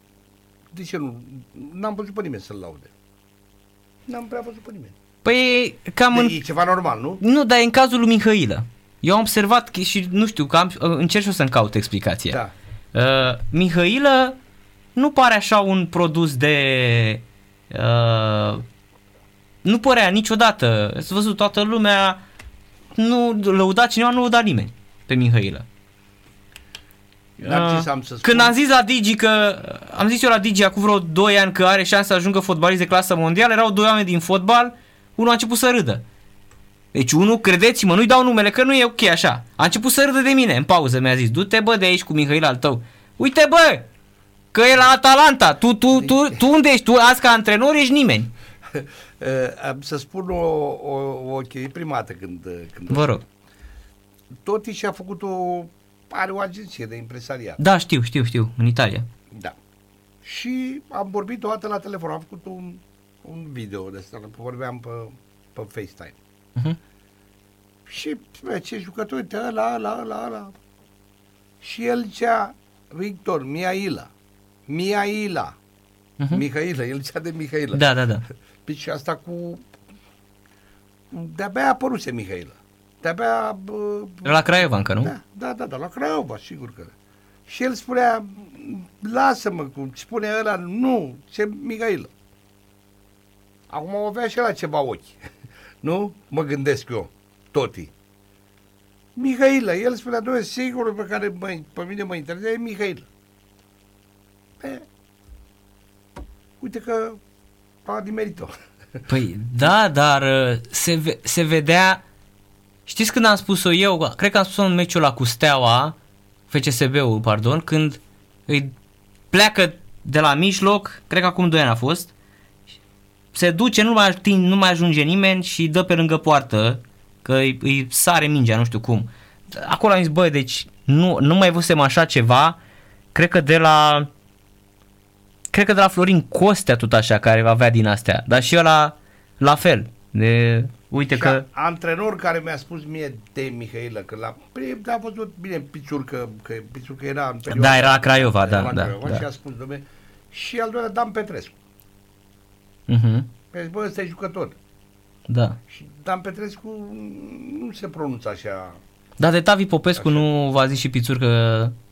de ce nu? N-am văzut pe nimeni să-l laude. N-am prea văzut pe nimeni. Păi cam De, în... E ceva normal, nu? Nu, dar e în cazul lui Mihailă. Eu am observat că și nu știu, că am, încerc și o să-mi caut explicație. Da. Uh, Mihailă nu pare așa un produs de... Uh, nu părea niciodată. Ați văzut toată lumea, nu lăuda cineva, nu lăuda nimeni pe Mihailă. Dar ce Uh, să am să spun? Când am zis la Digi că, am zis eu la Digi acum vreo 2 ani că are șansa să ajungă fotbalist de clasă mondială, erau doi oameni din fotbal, unul a început să râdă. Deci unul, credeți-mă, nu-i dau numele, că nu e ok așa. A început să râdă de mine, în pauză mi-a zis, du-te bă de aici cu Mihail al tău. Uite bă, că e la Atalanta, tu, tu, tu, tu unde ești? Tu azi ca antrenor ești nimeni. Uh, am să spun o, o, o chestie primată când, uh, când Vă rog. Toti și-a făcut o are o agenție de impresariat. Da, știu, știu, știu, în Italia. Da. Și am vorbit o dată la telefon, am făcut un, un video de asta, vorbeam pe, pe FaceTime. Uh-huh. Și bă, ce jucător, uite, ăla, ăla, ăla, ăla. Și el zicea, Victor, Miaila, Miaila, Uh-huh. Mihaila, el zicea de Mihaila. Da, da, da. Păi și asta cu... De-abia apăruse Mihaila. De-abia... Bă, La Craiova încă, nu? Da, da, da, da, la Craiova, sigur că. Și el spunea, lasă-mă, cum spune ăla, nu, ce Mihailă. Acum avea și la ceva ochi, nu? Mă gândesc eu, toti. Mihailă, el spunea, doamne, singurul pe care mă, pe mine mă interesează e Mihailă. E, uite că a dimerit-o. Păi da, dar uh, se, ve- se vedea... Știți când am spus-o eu? Cred că am spus-o în meciul la cu Steaua, FCSB-ul, pardon, când îi pleacă de la mijloc, cred că acum 2 ani a fost, se duce, nu mai, ating, nu mai ajunge nimeni și dă pe lângă poartă, că îi, îi sare mingea, nu știu cum. Acolo am zis, băi, deci nu, nu mai văzusem așa ceva, cred că de la cred că de la Florin Costea tot așa care va avea din astea, dar și ăla la fel. De, uite Și că a- antrenor care mi-a spus mie de Mihailă, că la prim a văzut bine Pițurcă, că Pițurcă era în perioada... Da, era la Craiova, era da, la da, Craiova da. Și a spus, domne, și al doilea Dan Petrescu. uh-huh, Păi, bă, ăsta e jucător. da. Și Dan Petrescu nu se pronunță așa. Dar de Tavi Popescu Așa. nu v-a zis și Pițurcă,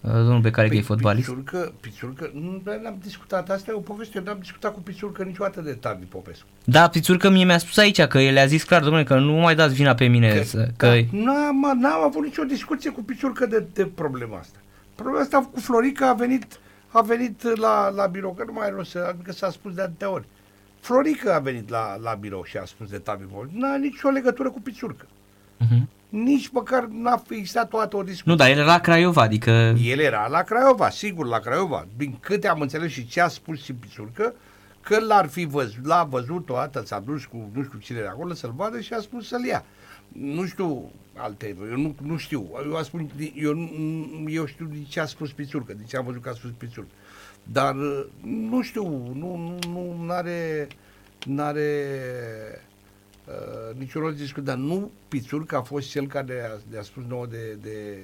uh, domnul pe care e fotbalist? Pițurcă, Pițurcă, nu dar n-am discutat, asta e o poveste, eu n-am discutat cu Pițurcă niciodată de Tavi Popescu. Da, Pițurcă mie mi-a spus aici că el a zis clar, domnule, că nu mai dați vina pe mine. Că, să, că da, n-am, n-am avut nicio discuție cu Pițurcă de, de problema asta. Problema asta cu Florica a venit, a venit la, la birou, că nu mai are rost să, adică s-a spus de atâtea ori. Florica a venit la, la birou și a spus de Tavi Popescu. N-a nicio legătură cu Pițurcă. uh-huh. Nici măcar n-a existat toată o discuție. Nu, dar el era la Craiova, adică... El era la Craiova, sigur, la Craiova. Din câte am înțeles și ce a spus și Pițurcă, că l-ar fi văzut, l-a văzut o dată, s-a dus cu nu știu cine era acolo să-l vadă și a spus să-l ia. Nu știu alte, eu nu, nu știu, eu, a spun, eu, nu- eu știu de ce a spus Pițurcă, de ce am văzut că a spus Pițurcă. Dar uh, nu știu, nu, nu, nu are, n-are uh, niciun rost de discut, dar nu Pițurcă a fost cel care a, a spus nouă de, de,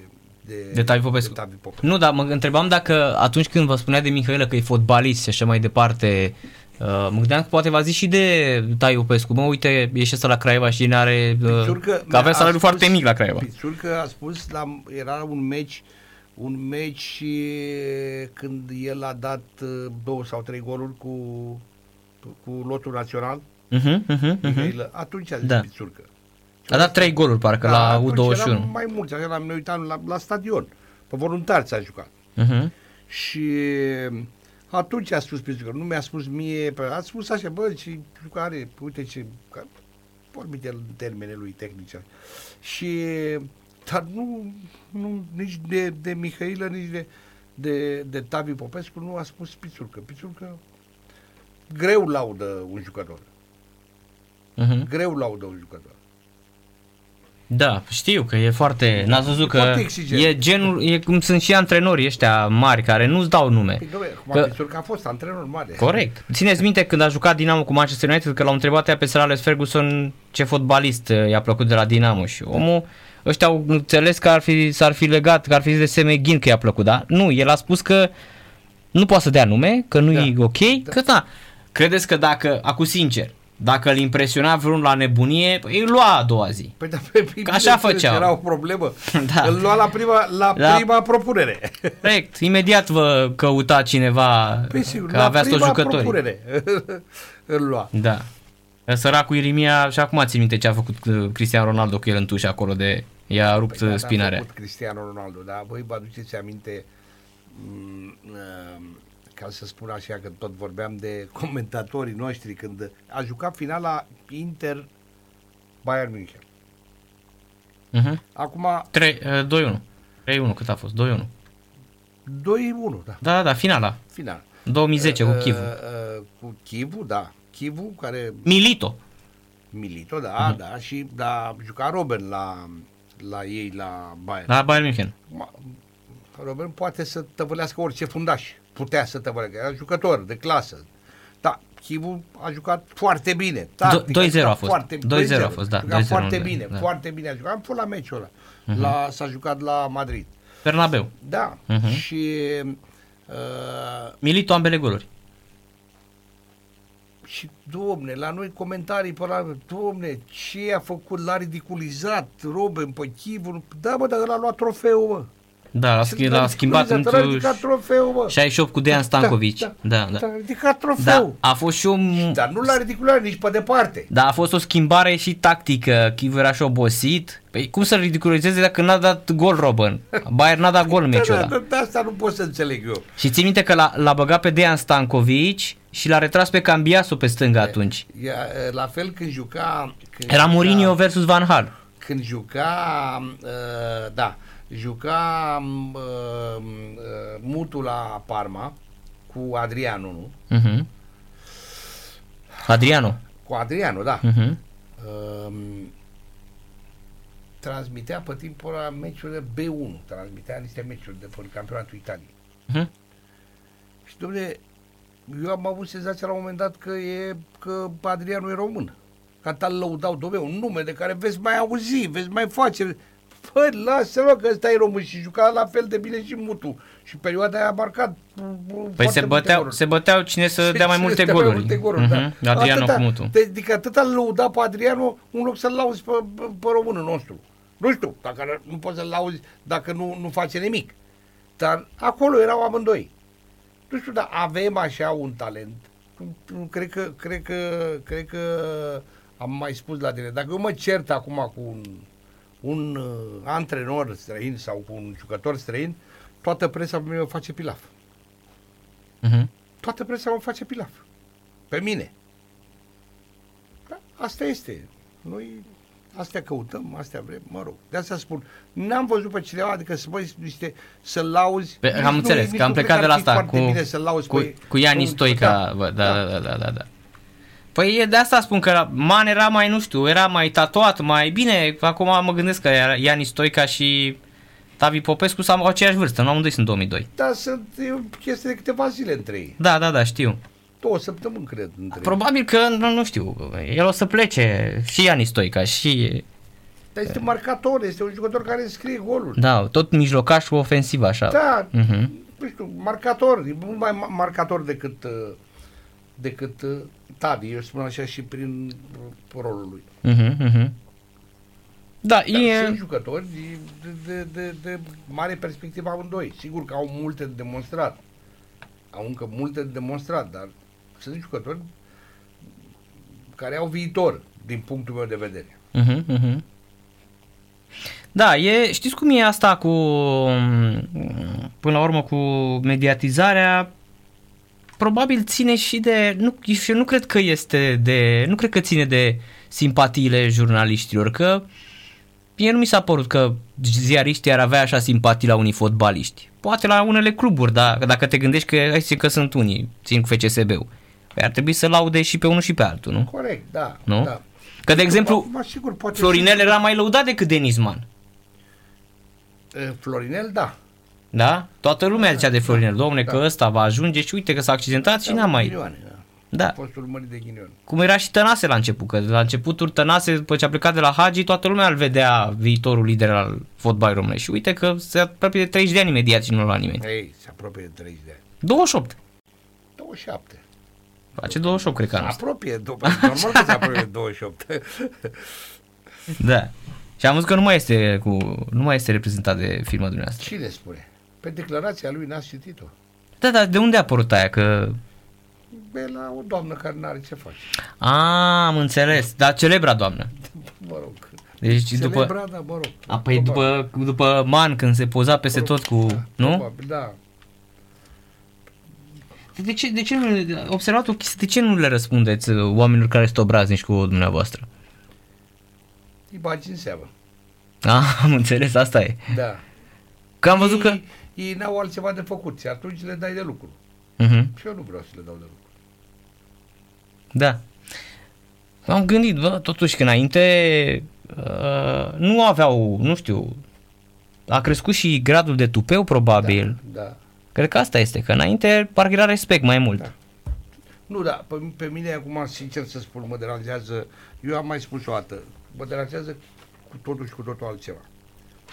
de, De Tavi Popescu. De Tavi Popescu. Nu, dar mă întrebam dacă atunci când vă spunea de Mihailă că e fotbalist și așa mai departe, uh, mă gândeam că poate v-a zis și de Tai Popescu, mă uite, e și ăsta la Craiova și are uh, Pițurcă că avea a salariu spus- foarte mic la Craiova. Pițurcă a spus, la, era un meci un meci e, când el a dat uh, două sau trei goluri cu, cu lotul național, Uh-huh, uh-huh, uh-huh. Mihailă, atunci a zis Da. Pițurcă. A dat trei goluri parcă la atunci U21. eram mai mulți, eram, ne uitam la, la stadion, pe voluntari s-a jucat. Uh-huh. Și atunci a spus Pițurcă, nu mi-a spus mie, pe- a spus așa, bă, ce jucare, uite ce, ca, vorbit el în termene lui tehnice. Și, dar nu, nu nici de, de Mihailă, nici de, de, de Tavi Popescu nu a spus Pițurcă. Pițurcă greu laudă un jucător. Uh-huh. Greu laudă un jucător. Da, știu că e foarte... N-ați văzut că foarte exigent. e genul, e cum sunt și antrenorii ăștia mari care nu-ți dau nume. Păi, dom'le, acum Că- Pițurcă a fost antrenor mare. Corect. Țineți minte când a jucat Dinamo cu Manchester United că l-au întrebat ea pe Sir Alex Ferguson ce fotbalist uh, i-a plăcut de la Dinamo și omul ăștia au înțeles că ar fi, s-ar fi legat, că ar fi zis de Semeghin că i-a plăcut, da? Nu, el a spus că nu poate să dea nume, că nu Da. e ok, că da. Credeți că dacă, acum sincer, Dacă îl impresiona vreunul la nebunie, păi îl lua a doua zi. Păi da, pe Că așa făceau. Era o problemă. Da. Îl lua la prima, la, La- prima propunere. Corect, imediat vă căuta cineva Păi sigur, că la aveați toți prima jucători. propunere îl lua. Da. Săracul Irimia și acum țin minte ce a făcut uh, Cristiano Ronaldo cu el în tușă acolo de i-a rupt Păi, păi, da, a spinarea. făcut Cristiano Ronaldo, dar voi vă aduceți aminte m, uh, ca să spun așa că tot vorbeam de comentatorii noștri când a jucat finala Inter Bayern München. Uh-huh. Acum 3, uh, 2-1. 3-1 cât a fost? 2-1. 2-1, da, Da, da, da, finala. final. 2010 cu Uh, Chivu. uh, cu Chivu, da. Chivu care Milito. Milito, da, da, și da, juca Robben la, la ei la Bayern. La Bayern München. Ma- Robben poate să tăvălească orice fundaș. Putea să tăvălească. Era jucător de clasă. Da, Chivu a jucat foarte bine. Tactic, 2-0 a jucat fost. Foarte, 2-0 a fost, da, A jucat 2-0 foarte nu, bine, da. foarte bine a jucat. Am fost la meciul ăla. La, s-a jucat la Madrid. Bernabeu. Da, Mhm. și uh, Milito ambele goluri. Și, domne, la noi comentarii pe la, domne, ce a făcut, l-a ridiculizat Robben pe Chivu, da, mă, dar l-a luat trofeul, mă. Da, l-a, schi- l-a schimbat ridiculizat, l-a într ridicat trofeul, mă. 68 cu Dejan Stankovic. Da, da. Da, Da, a ridicat da. trofeul. a fost și o... Dar nu l-a ridiculizat nici pe departe. Da, a fost o schimbare și tactică. Chivu era și obosit. Păi cum să-l ridiculizeze dacă n-a dat gol Robben? Bayern n-a dat gol în meciul da, ăla. da, da, asta nu pot să înțeleg eu. Și ții minte că l-a, l-a băgat pe Dejan Stankovic și l-a retras pe Cambiaso pe stânga atunci. Ia, la fel când juca... Când Era juca- Mourinho versus Van Hal. când juca, uh, da, juca uh, uh, Mutu la Parma cu Adriano, nu? Uh-huh. Adriano. Cu Adriano, da. Uh-huh. Uh, transmitea pe timpul ăla meciurile B1, transmitea niște meciuri de pe campionatul Italiei. Uh-huh. Și, domnule, eu am avut senzația la un moment dat că e că Adriano e român. Ca tal lăudau, domnule, un nume de care veți mai auzi, veți mai face. Păi, lasă-mă că ăsta e român și juca la fel de bine și Mutu. Și perioada aia a marcat Păi se băteau, se băteau cine să dea mai multe Dea goluri. Mai multe goluri Mhm, da. Adriano Atâta- cu Mutu. de- Adică atâta îl lăuda pe Adriano, în loc să-l lauzi pe, pe, pe românul nostru. Nu știu, dacă nu poți să-l lauzi dacă nu, nu face nimic. Dar acolo erau amândoi. Nu știu, dar avem așa un talent. Cred că, cred că, cred că am mai spus la tine. Dacă eu mă cert acum cu un, un uh, antrenor străin sau cu un jucător străin, toată presa mea mă face pilaf. Mhm. Toată presa mă face pilaf. Pe mine. Da, asta este. Noi astea căutăm, astea vrem, mă rog. De asta spun, n-am văzut pe cineva, adică să băi niște, să-l lauzi. Pe, Nici am nu- înțeles, nici că am nu cred plecat de ar la fi asta foarte cu, bine să-l lauzi cu, pe- cu Iani un- Stoica. Da, da, da, da, da, da. Păi e de asta spun că Man era mai, nu știu, era mai tatuat, mai bine. Acum mă gândesc că era Iani Stoica și Tavi Popescu s-au aceeași vârstă, nu amândoi sunt 2002. Da, sunt e o chestie de câteva zile între ei. Da, da, da, știu. Două săptămâni, cred, între ei. Probabil că, nu, nu știu, el o să plece și Iani Stoica și, Dar este marcator, este un jucător care scrie goluri. da, tot mijlocaș cu ofensivă așa. Da, Mhm. nu știu, marcator, e mult mai ma- marcator decât, uh, decât uh, Tavi, eu spun așa și prin uh, rolul lui. Mhm, mhm. Da, Dar e... sunt jucători de, de, de, de, de mare perspectivă amândoi. Sigur că au multe de demonstrat. Au încă multe de demonstrat, dar sunt jucători care au viitor, din punctul meu de vedere. Mhm, mhm. Da, e, știți cum e asta cu, mm, până la urmă, cu mediatizarea? Probabil ține și de, nu, și eu nu cred că este de, nu cred că ține de simpatiile jurnaliștilor, că mie nu mi s-a părut că ziariștii ar avea așa simpatii la unii fotbaliști. Poate la unele cluburi, dar dacă te gândești că, hai să zic că sunt unii, țin cu FCSB-ul, păi ar trebui să laude și pe unul și pe altul, nu? Corect, da. Nu? Da. Că, de exemplu, Acum, sigur, poate Florinel fi- era mai lăudat decât Denizman. Eh, Florinel, da. Da? Toată lumea zicea de Florinel, domne, Da. că ăsta va ajunge și uite că s-a accidentat și Da, n-a mai... Ghinioane, da. Da. A fost urmărit de ghinion. Cum era și Tănase la început, că la începutul Tănase, după ce a plecat de la Hagi, toată lumea îl vedea viitorul lider al fotbalului românesc. Și uite că se apropie de 30 de ani imediat și nu la nimeni. Ei, se apropie de 30 de ani. 28. 27. Face 28, cred că Se anul ăsta. apropie, do- normal că se apropie de 28. Da. Și am văzut că nu mai este cu, nu mai este reprezentat de firma dumneavoastră. Cine spune? Pe declarația lui n-ați citit-o. Da, dar de unde a apărut aia? Că... Be la o doamnă care n-are ce face. A, am înțeles. Dar celebra doamnă. Mă rog. Deci după... Celebra, da, mă rog. A, păi Probabil. după, după Man, când se poza peste tot cu... Nu? Probabil, da. De ce, de ce nu, observat o chestie, de ce nu le răspundeți uh, oamenilor care sunt obraznici cu dumneavoastră? Îi bagi în seamă. Ah, am înțeles, asta e. Da. Că am văzut că... Ei, ei n-au altceva de făcut și atunci le dai de lucru. Uh-huh. Și eu nu vreau să le dau de lucru. Da. M-am gândit, bă, totuși că înainte uh, nu aveau, nu știu, a crescut și gradul de tupeu probabil. Da, da. Cred că asta este, că înainte parcă era respect mai mult. Da. Nu, da, pe, pe mine acum, sincer să spun, mă deranjează, eu am mai spus o dată, mă deranjează cu totul și cu totul altceva.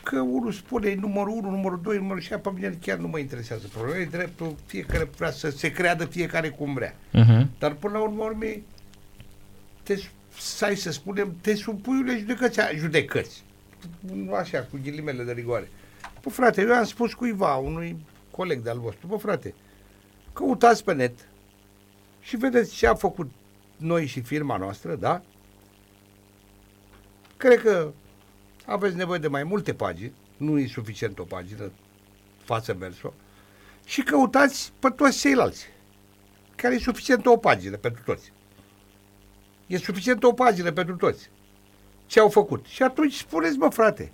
Că unul spune numărul 1, numărul 2, numărul 6, pe mine chiar nu mă interesează. Problema e dreptul, fiecare vrea să se creadă fiecare cum vrea. Uh-huh. Dar până la urmă, urmei, te, sai să spunem, te supui unei judecăți, judecăți. Nu Așa, cu ghilimele de rigoare. Bă, frate, eu am spus cuiva, unui coleg de-al vostru, bă, frate, căutați pe net și vedeți ce a făcut noi și firma noastră, da? Cred că aveți nevoie de mai multe pagini, nu e suficient o pagină, față verso, și căutați pe toți ceilalți care e suficient o pagină pentru toți. E suficient o pagină pentru toți. Ce au făcut. Și atunci spuneți, mă, frate,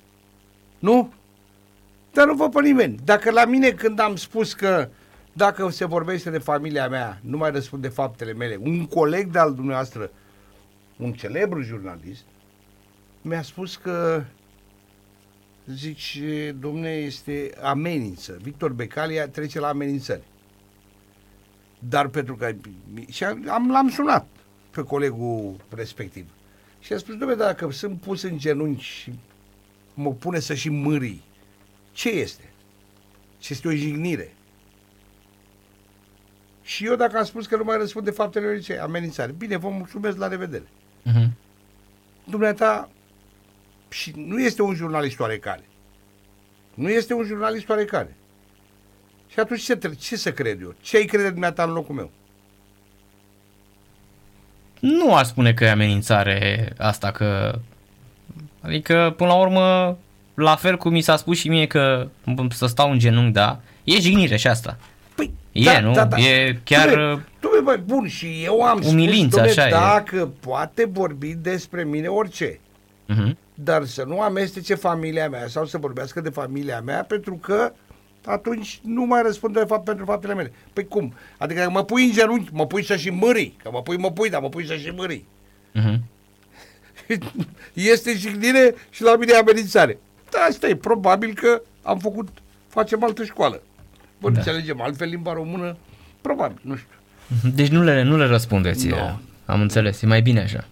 nu? Dar nu vă pe nimeni. Dacă la mine când am spus că dacă se vorbește de familia mea, nu mai răspunde faptele mele, un coleg de-al dumneavoastră, un celebru jurnalist, mi-a spus că zice, domne, este amenință. Victor Becalia trece la amenințări. Dar pentru că... Și am, l-am sunat pe colegul respectiv. Și a spus, domnule, dacă sunt pus în genunchi și mă pune să și mârii, ce este? Ce este o jignire? Și eu dacă am spus că nu mai răspund de faptele lui, ce? Amenințare. Bine, vă mulțumesc, la revedere. Uh-huh. Dumneata, și nu este un jurnalist oarecare. Nu este un jurnalist oarecare. Și atunci ce, tre- ce să cred eu? Ce ai crede dumneata în locul meu? Nu aș spune că e amenințare asta, că... Adică, până la urmă, la fel cum mi s-a spus și mie că să stau în genunchi, da, e jignire și asta. Păi, E, nu? E chiar- Dom'le, dom'le, băi, bun, și eu am Umilință, spus, dom'le, așa e. dacă poate vorbi despre mine orice, Uh-huh. dar să nu amestece familia mea sau să vorbească de familia mea, pentru că atunci nu mai răspund de fapt pentru faptele mele. Păi cum? Adică dacă mă pui în genunchi, mă pui să și mării. Că mă pui, mă pui, dar mă pui să și mării. Uh-huh. este jignire și la mine e amenințare. Da, asta e. Probabil că am făcut, facem altă școală. Bun, Da. da. înțelegem altfel limba română, probabil, nu știu. Deci nu le, nu le răspundeți. Nu. e- Am înțeles, e mai bine așa.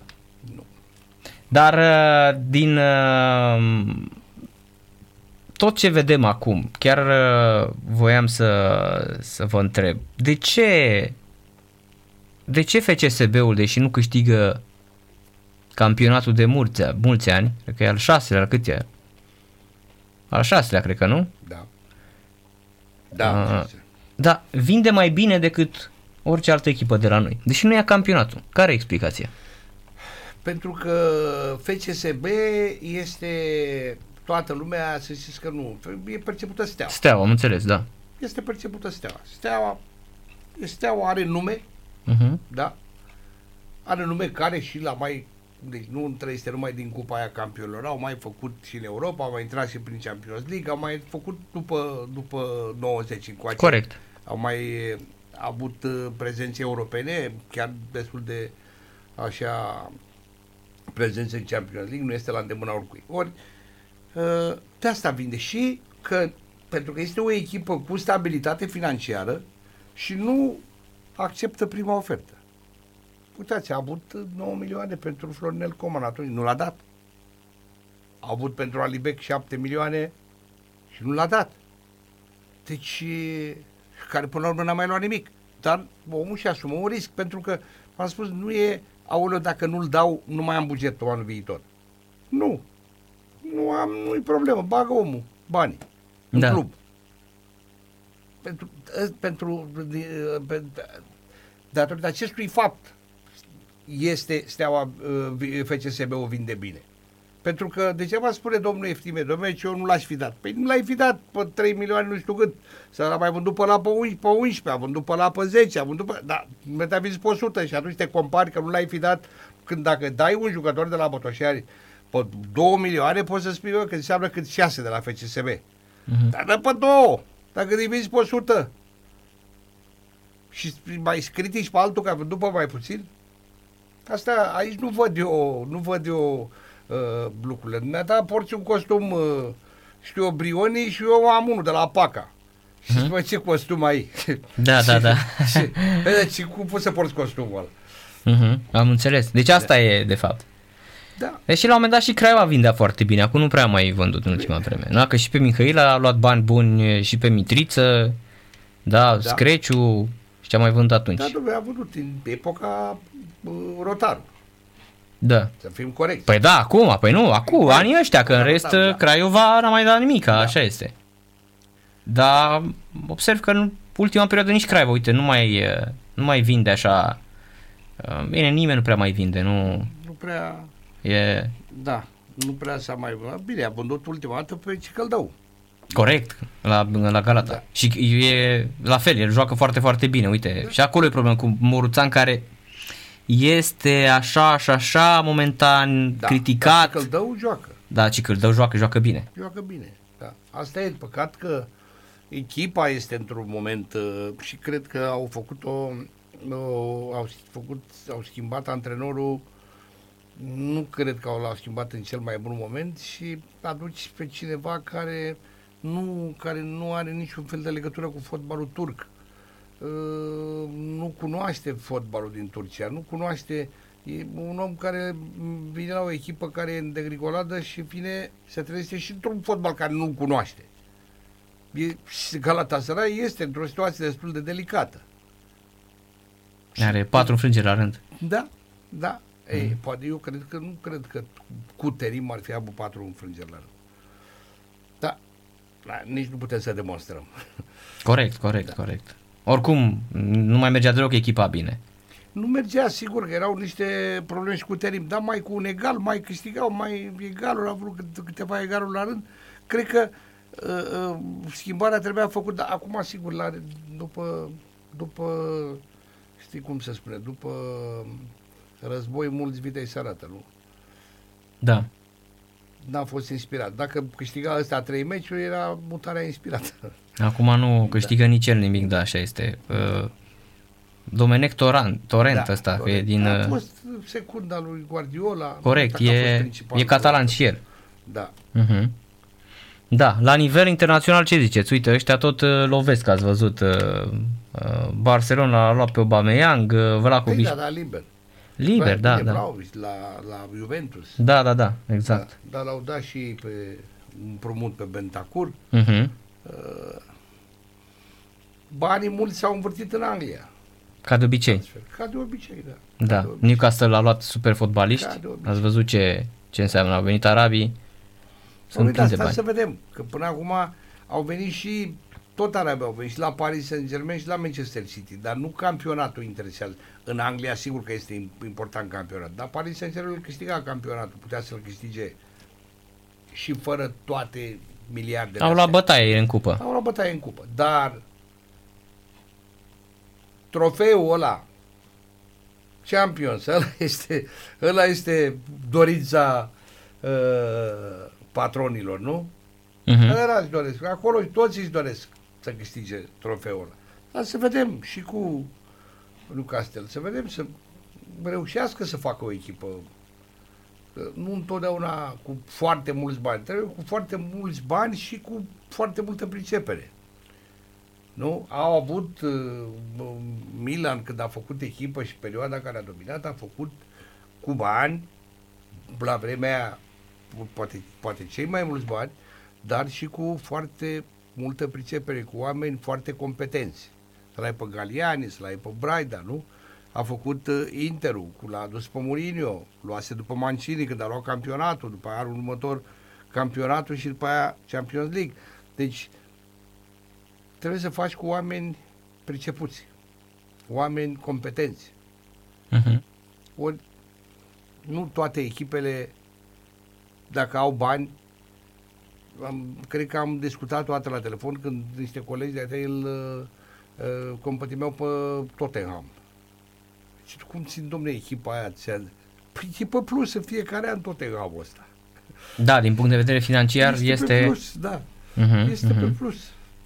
Nu. Dar uh, din uh, tot ce vedem acum, chiar uh, voiam să, să vă întreb, de ce de ce FCSB-ul, deși nu câștigă campionatul de mulți, mulți ani, cred că e al șaselea, al cât e? Al șaselea, cred că, nu? Da. Da. Ah. Da, vinde mai bine decât orice altă echipă de la noi. Deși nu ia campionatul. Care e explicația? Pentru că FCSB este toată lumea, să știți că nu, e percepută steaua. Steaua, am înțeles, da. Este percepută steaua. Steaua, steaua are nume, Uh-huh. da? Are nume care și la mai deci nu trăiește numai din Cupa aia campionilor, au mai făcut și în Europa, au mai intrat și prin Champions League, au mai făcut după, după 90 încoace. Corect. Au mai eh, avut eh, prezențe europene, chiar destul de așa prezențe în Champions League, nu este la îndemâna oricui. Ori eh, de asta vinde și că pentru că este o echipă cu stabilitate financiară și nu acceptă prima ofertă. Uitați, a avut 9 milioane pentru Florinel Coman atunci, nu l-a dat. A avut pentru Alibec 7 milioane și nu l-a dat. Deci, care până la urmă n-a mai luat nimic. dar omul și asumă un risc, pentru că, v-am spus, nu e, aoleu, dacă nu-l dau, nu mai am bugetul anul viitor. Nu. Nu am, nu-i problemă, bagă omul banii în Da. club. Pentru, ă, pentru, pentru datorită acestui fapt este Steaua uh, FCSB-ul vinde bine. Pentru că degeaba spune domnul Eftime, domnule, ce eu nu l-aș fi dat. Păi nu l-ai fi dat pe 3 milioane, nu știu cât. Să l-a mai vândut pe la pe 11, pe 11, a vândut pe la pe 10, a vândut pe... Da, mi-a vins pe 100 și atunci te compari că nu l-ai fi dat când dacă dai un jucător de la Botoșani pe 2 milioane, poți să spui bă, că înseamnă cât 6 de la FCSB. Mhm. Dar dă pe 2, dacă îi vinzi pe 100 și mai critici pe altul că a vândut pe mai puțin, Asta, aici nu văd eu, nu văd eu uh, lucrurile. Dumneata porți un costum, uh, știu eu, Brioni și eu am unul de la Paca. Și Mhm. zici, mă, ce costum ai? Da, da, da. și, și, și cum poți să porți costumul ăla? Mhm, Am înțeles. Deci asta e, de fapt. Da. Deci la un moment dat și Craiova vindea foarte bine, acum nu prea a mai vândut în ultima vreme. Nu? Că și pe Mihail a luat bani buni și pe Mitriță, da, da. Screciu și ce a mai vândut atunci. Da, domnule, a văzut în epoca uh, Rotaru. Da. Să fim corecți. Păi da, acum, păi nu, acum, Păi, anii ăștia, că în da, rest da, da. Craiova n-a mai dat nimic, da. așa este. Dar observ că în ultima perioadă nici Craiova, uite, nu mai, eh, nu mai vinde așa. eh, Bine, nimeni nu prea mai vinde, nu Nu prea, e da, nu prea s-a mai văzut. Bine, a vândut ultima dată pe Cicăldău. corect la, la Galata. Da. Și e la fel, el joacă foarte, foarte bine, uite. Și acolo e problema cu Moruțan care este așa și așa momentan Da, criticat. Dar Cicăldău joacă. Da, ci că îl dă joacă, joacă bine. joacă bine. Da. Asta e păcat că echipa este într-un moment uh, și cred că au făcut-o uh, au făcut, au schimbat antrenorul nu cred că au l-au schimbat în cel mai bun moment și aduci pe cineva care nu, care nu are niciun fel de legătură cu fotbalul turc. Uh, nu cunoaște fotbalul din Turcia, nu cunoaște E un om care vine la o echipă care e îndegrigoladă și vine să trezește și într-un fotbal care nu-l cunoaște. E, și Galatasaray este într-o situație destul de delicată. Are patru înfrângeri la rând. Da, da. Mm. Ei, poate eu cred că nu cred că cu Terim ar fi avut patru înfrângeri la rând. Da, da, nici nu putem să demonstrăm. Corect, corect, da. corect. Oricum, nu mai mergea deloc echipa bine. Nu mergea, sigur că erau niște probleme și cu Terim, dar mai cu un egal, mai câștigau, mai egaluri, au vrut câte- câteva egaluri la rând. Cred că uh, uh, schimbarea trebuia făcută, dar acum, sigur, la, după, după, știi cum se spune, după război mulți vitei se arată, nu? Da. N-a fost inspirat. Dacă câștiga ăsta trei meciuri, era mutarea inspirată. Acum nu câștigă nici el nimic, da, așa este. Uh, Domenec Torrent, Torrent Da, ăsta, că e corect. din... A uh, fost secunda lui Guardiola. Corect, Ăsta a fost e, principalul. e catalan și el. Da. Uh-huh. Da, la nivel internațional ce ziceți? Uite, ăștia tot uh, lovesc, ați văzut. Uh, uh, Barcelona l-a luat pe Aubameyang, uh, Păi Vlahovic. da, da, liber. Liber, da, Bine, da. Vlahovic, la, la Juventus. Da, da, da, exact. Da, dar l-au dat și pe un promut pe Bentacur. Uh-huh. Banii mulți s-au învârtit în Anglia. Ca de obicei. Transfer. Ca de obicei, da. Ca de Da, obicei. Newcastle a luat super fotbaliști. Ca de obicei. Ați văzut ce, ce înseamnă. Au venit arabii. Sunt Păi, da, plini de stai bani. să vedem, că până acum au venit și tot arabii au venit și la Paris Saint-Germain și la Manchester City, dar nu campionatul interesează. În Anglia sigur că este im- important campionat, dar Paris Saint-Germain câștiga campionatul, putea să-l câștige și fără toate miliardele Au luat astea. bătaie în cupă. Au luat bătaie în cupă, dar trofeul ăla Champions, ăla este, ăla este dorința uh, patronilor, nu? Uh-huh. Ăla își doresc. Acolo toți își doresc să câștige trofeul ăla. Dar să vedem și cu Newcastle, să vedem să reușească să facă o echipă Că nu întotdeauna cu foarte mulți bani, trebuie cu foarte mulți bani și cu foarte multă pricepere. Nu? Au avut uh, Milan când a făcut echipă și perioada care a dominat a făcut cu bani, la vremea aia, poate, poate cei mai mulți bani, dar și cu foarte multă pricepere, cu oameni foarte competenți. să-l ai pe Galiani, să-l ai pe Braida, nu? A făcut uh, Interul, cu- l-a adus pe Mourinho, luase după Mancini când a luat campionatul, după aia anul următor campionatul și după aia Champions League. Deci trebuie să faci cu oameni pricepuți, oameni competenți. Uh-huh. Ori nu toate echipele, dacă au bani, am, cred că am discutat toată la telefon când niște colegi de-ai tăi îl uh, uh, compătimeau pe Tottenham. Și tu cum țin, domne, echipa aia? ți-a- Păi e pe plus în fiecare an Tottenham ăsta. Da, din punct de vedere financiar Pe este... plus, da. Uh-huh, Este pe plus.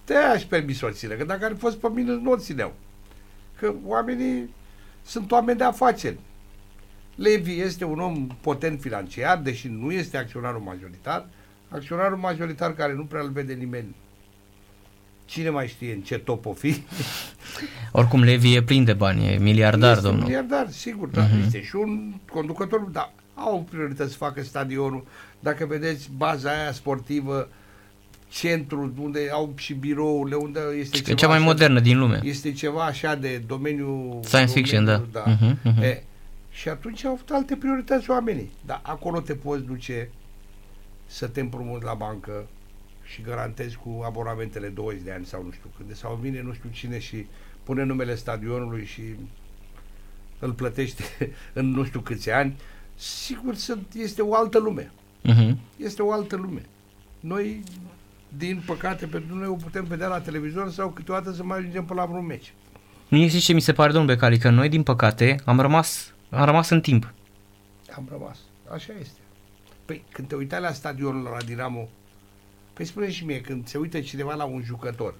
de aș permis să o țină, că dacă ar fi fost pe mine, nu o țineau. Că oamenii sunt oameni de afaceri. Levi este un om potent financiar, deși nu este acționarul majoritar. Acționarul majoritar care nu prea îl vede nimeni. Cine mai știe în ce top o fi? Oricum Levi e plin de bani, e miliardar, este un domnul. miliardar, sigur, da. Mhm. Este și un conducător, dar au priorități să facă stadionul. Dacă vedeți baza aia sportivă, centrul, unde au și birourile, unde este Și că ceva e cea mai așa- modernă din lume. Este ceva așa de domeniul... Science fiction, da. domeniul, Mhm, mhm. E, și atunci au avut alte priorități oamenii. Dar acolo te poți duce să te împrumuți la bancă și garantezi cu abonamentele 20 de ani sau nu știu când, sau vine nu știu cine și pune numele stadionului și îl plătește în nu știu câți ani, sigur sunt, este o altă lume. Mhm. Este o altă lume. Noi, din păcate, pentru noi o putem vedea la televizor sau câteodată să mai ajungem pe la vreun meci. Mie știți ce mi se pare, domnul Becali, că noi, din păcate, am rămas, am rămas în timp. Am rămas. Așa este. Păi, când te uitai la stadionul la Dinamo, păi spune și mie, când se uită cineva la un jucător,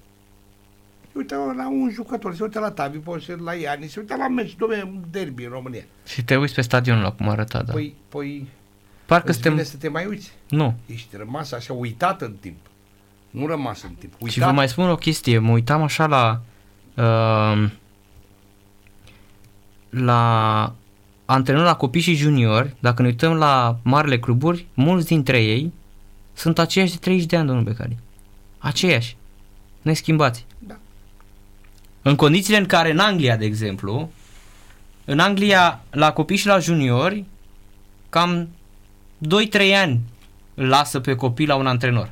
se uită la un jucător, se uită la Tavi, poate să la Iani, se uită la meci, domne, un derby în România. Și te uiți pe stadionul la cum arăta, da. Păi, păi, Parcă îți suntem... vine să te mai uiți. Nu. Ești rămas așa uitat în timp. Nu rămas în timp. Uitat. Și vă mai spun o chestie, mă uitam așa la uh, la antrenori la copii și juniori, dacă ne uităm la marile cluburi, mulți dintre ei sunt aceiași de 30 de ani, domnul Becali. Aceiași. Neschimbați. Da. În condițiile în care în Anglia, de exemplu, în Anglia, la copii și la juniori, cam 2-3 ani îl lasă pe copii la un antrenor.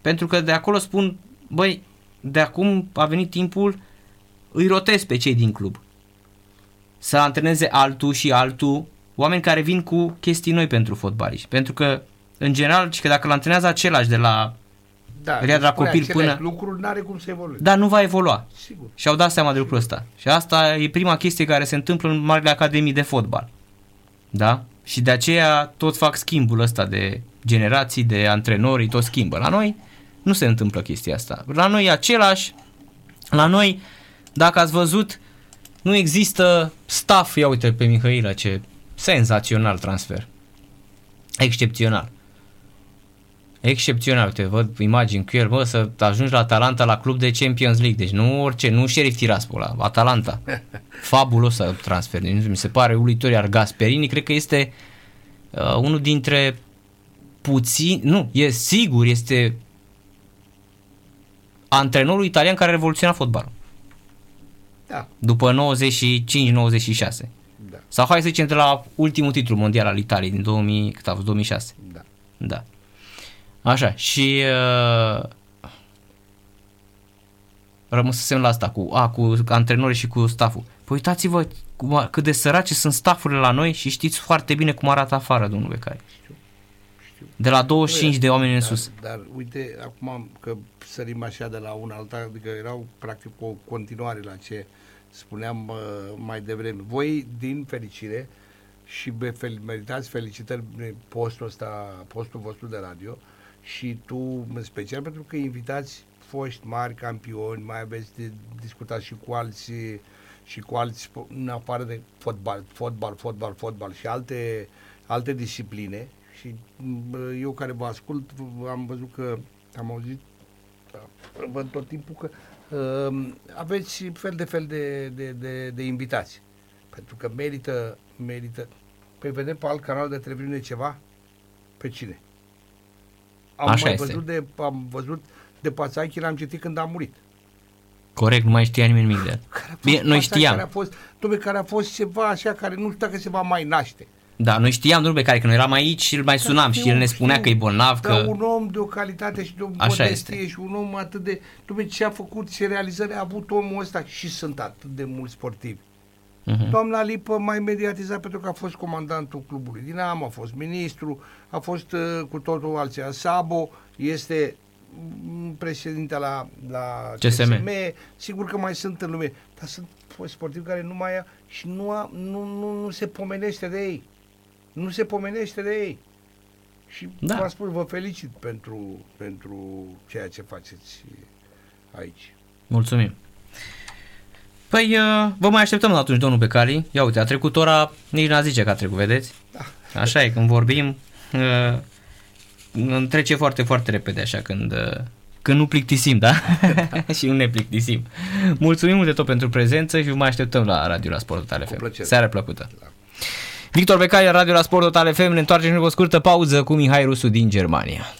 Pentru că de acolo spun, băi, de acum a venit timpul, îi rotez pe cei din club. Să antreneze altul și altul, oameni care vin cu chestii noi pentru fotbaliști. Pentru că, în general, și că dacă îl antrenează același de la... da, Ia de la spune copil aceleași până- lucruri n-are cum să evolueze. Da, nu va evolua. Sigur. Și au dat seama de lucrul ăsta. Și asta e prima chestie care se întâmplă în marile academii de fotbal. Da? Și de aceea tot fac schimbul ăsta de generații, de antrenori, tot schimbă. La noi nu se întâmplă chestia asta. La noi e același. La noi, dacă ați văzut, nu există staff. Ia uite pe Mihaila, ce senzațional transfer. Excepțional. Excepțional, uite, văd imagini cu el, bă, să ajungi la Atalanta la club de Champions League, deci nu orice, nu Sheriff Tiraspol, la Atalanta. Fabulos ăsta transfer, deci mi se pare uluitor, iar Gasperini cred că este uh, unul dintre puțini, nu, e sigur, este antrenorul italian care a revoluționat fotbalul. Da, După 95-96. da, Sau hai să zicem de la ultimul titlu mondial al Italiei din 2000, cât a fost, 2006. da. Da. Așa, și uh, rămăsesem la asta cu, a, cu antrenorii și cu stafful. Păi uitați-vă cum, a- cât de sărace sunt staffurile la noi și știți foarte bine cum arată afară, domnul Becari. Știu. De la 25 de oameni în dar, sus. Dar uite, acum că sărim așa de la un alta, adică erau practic o continuare la ce spuneam uh, mai devreme. Voi, din fericire, și be, fel, meritați felicitări de postul ăsta, postul vostru de radio și tu în special pentru că invitați foști mari campioni, mai aveți de discutat și cu alții și cu alți spo- în afară de fotbal, fotbal, fotbal, fotbal și alte, alte discipline și m, eu care vă ascult am văzut că am auzit da, văd tot timpul că uh, aveți fel de fel de, de, de, de invitați pentru că merită, merită Păi vedem pe alt canal de televiziune ceva? Pe cine? Am Așa mai este. văzut de, am văzut de Pațachi, l-am citit când a murit. Corect, nu mai știa nimeni nimic de el. Care a fost Bine, noi asta Care a știam. fost, dom'le, care a fost ceva așa, care nu știu dacă se va mai naște. Da, noi știam, domnule, care, că noi eram aici și îl mai sunam și el ne spunea Știu, că e bolnav, Dar că... un om de o calitate și de o Așa modestie este. și un om atât de... Dom'le, ce a făcut, ce realizări a avut omul ăsta și sunt atât de mulți sportivi. Mhm. Doamna Lipă mai mediatizat pentru că a fost comandantul clubului Dinamo, a fost ministru, a fost uh, cu totul alții. Sabo este mm, președinte la, la CSM. CSM. Sigur că mai sunt în lume, dar sunt fost sportivi care nu mai a, și nu, a, nu, nu, nu se pomenește de ei. Nu se pomenește de ei. Și Da. v-am spus, vă felicit pentru, pentru ceea ce faceți aici. Mulțumim. Păi, uh, vă mai așteptăm atunci, domnul Becali. Ia uite, a trecut ora, nici n-a zice că a trecut, vedeți? Da. Așa e, când vorbim, uh, îmi trece foarte, foarte repede, așa, când, uh, când nu plictisim, da? și nu ne plictisim. Mulțumim mult de tot pentru prezență și vă mai așteptăm la Radio la Sport Total FM. plăcere. Seară plăcută. Victor Becali, la Radio la Sport Total FM. Ne întoarcem și o scurtă pauză cu Mihai Rusu din Germania.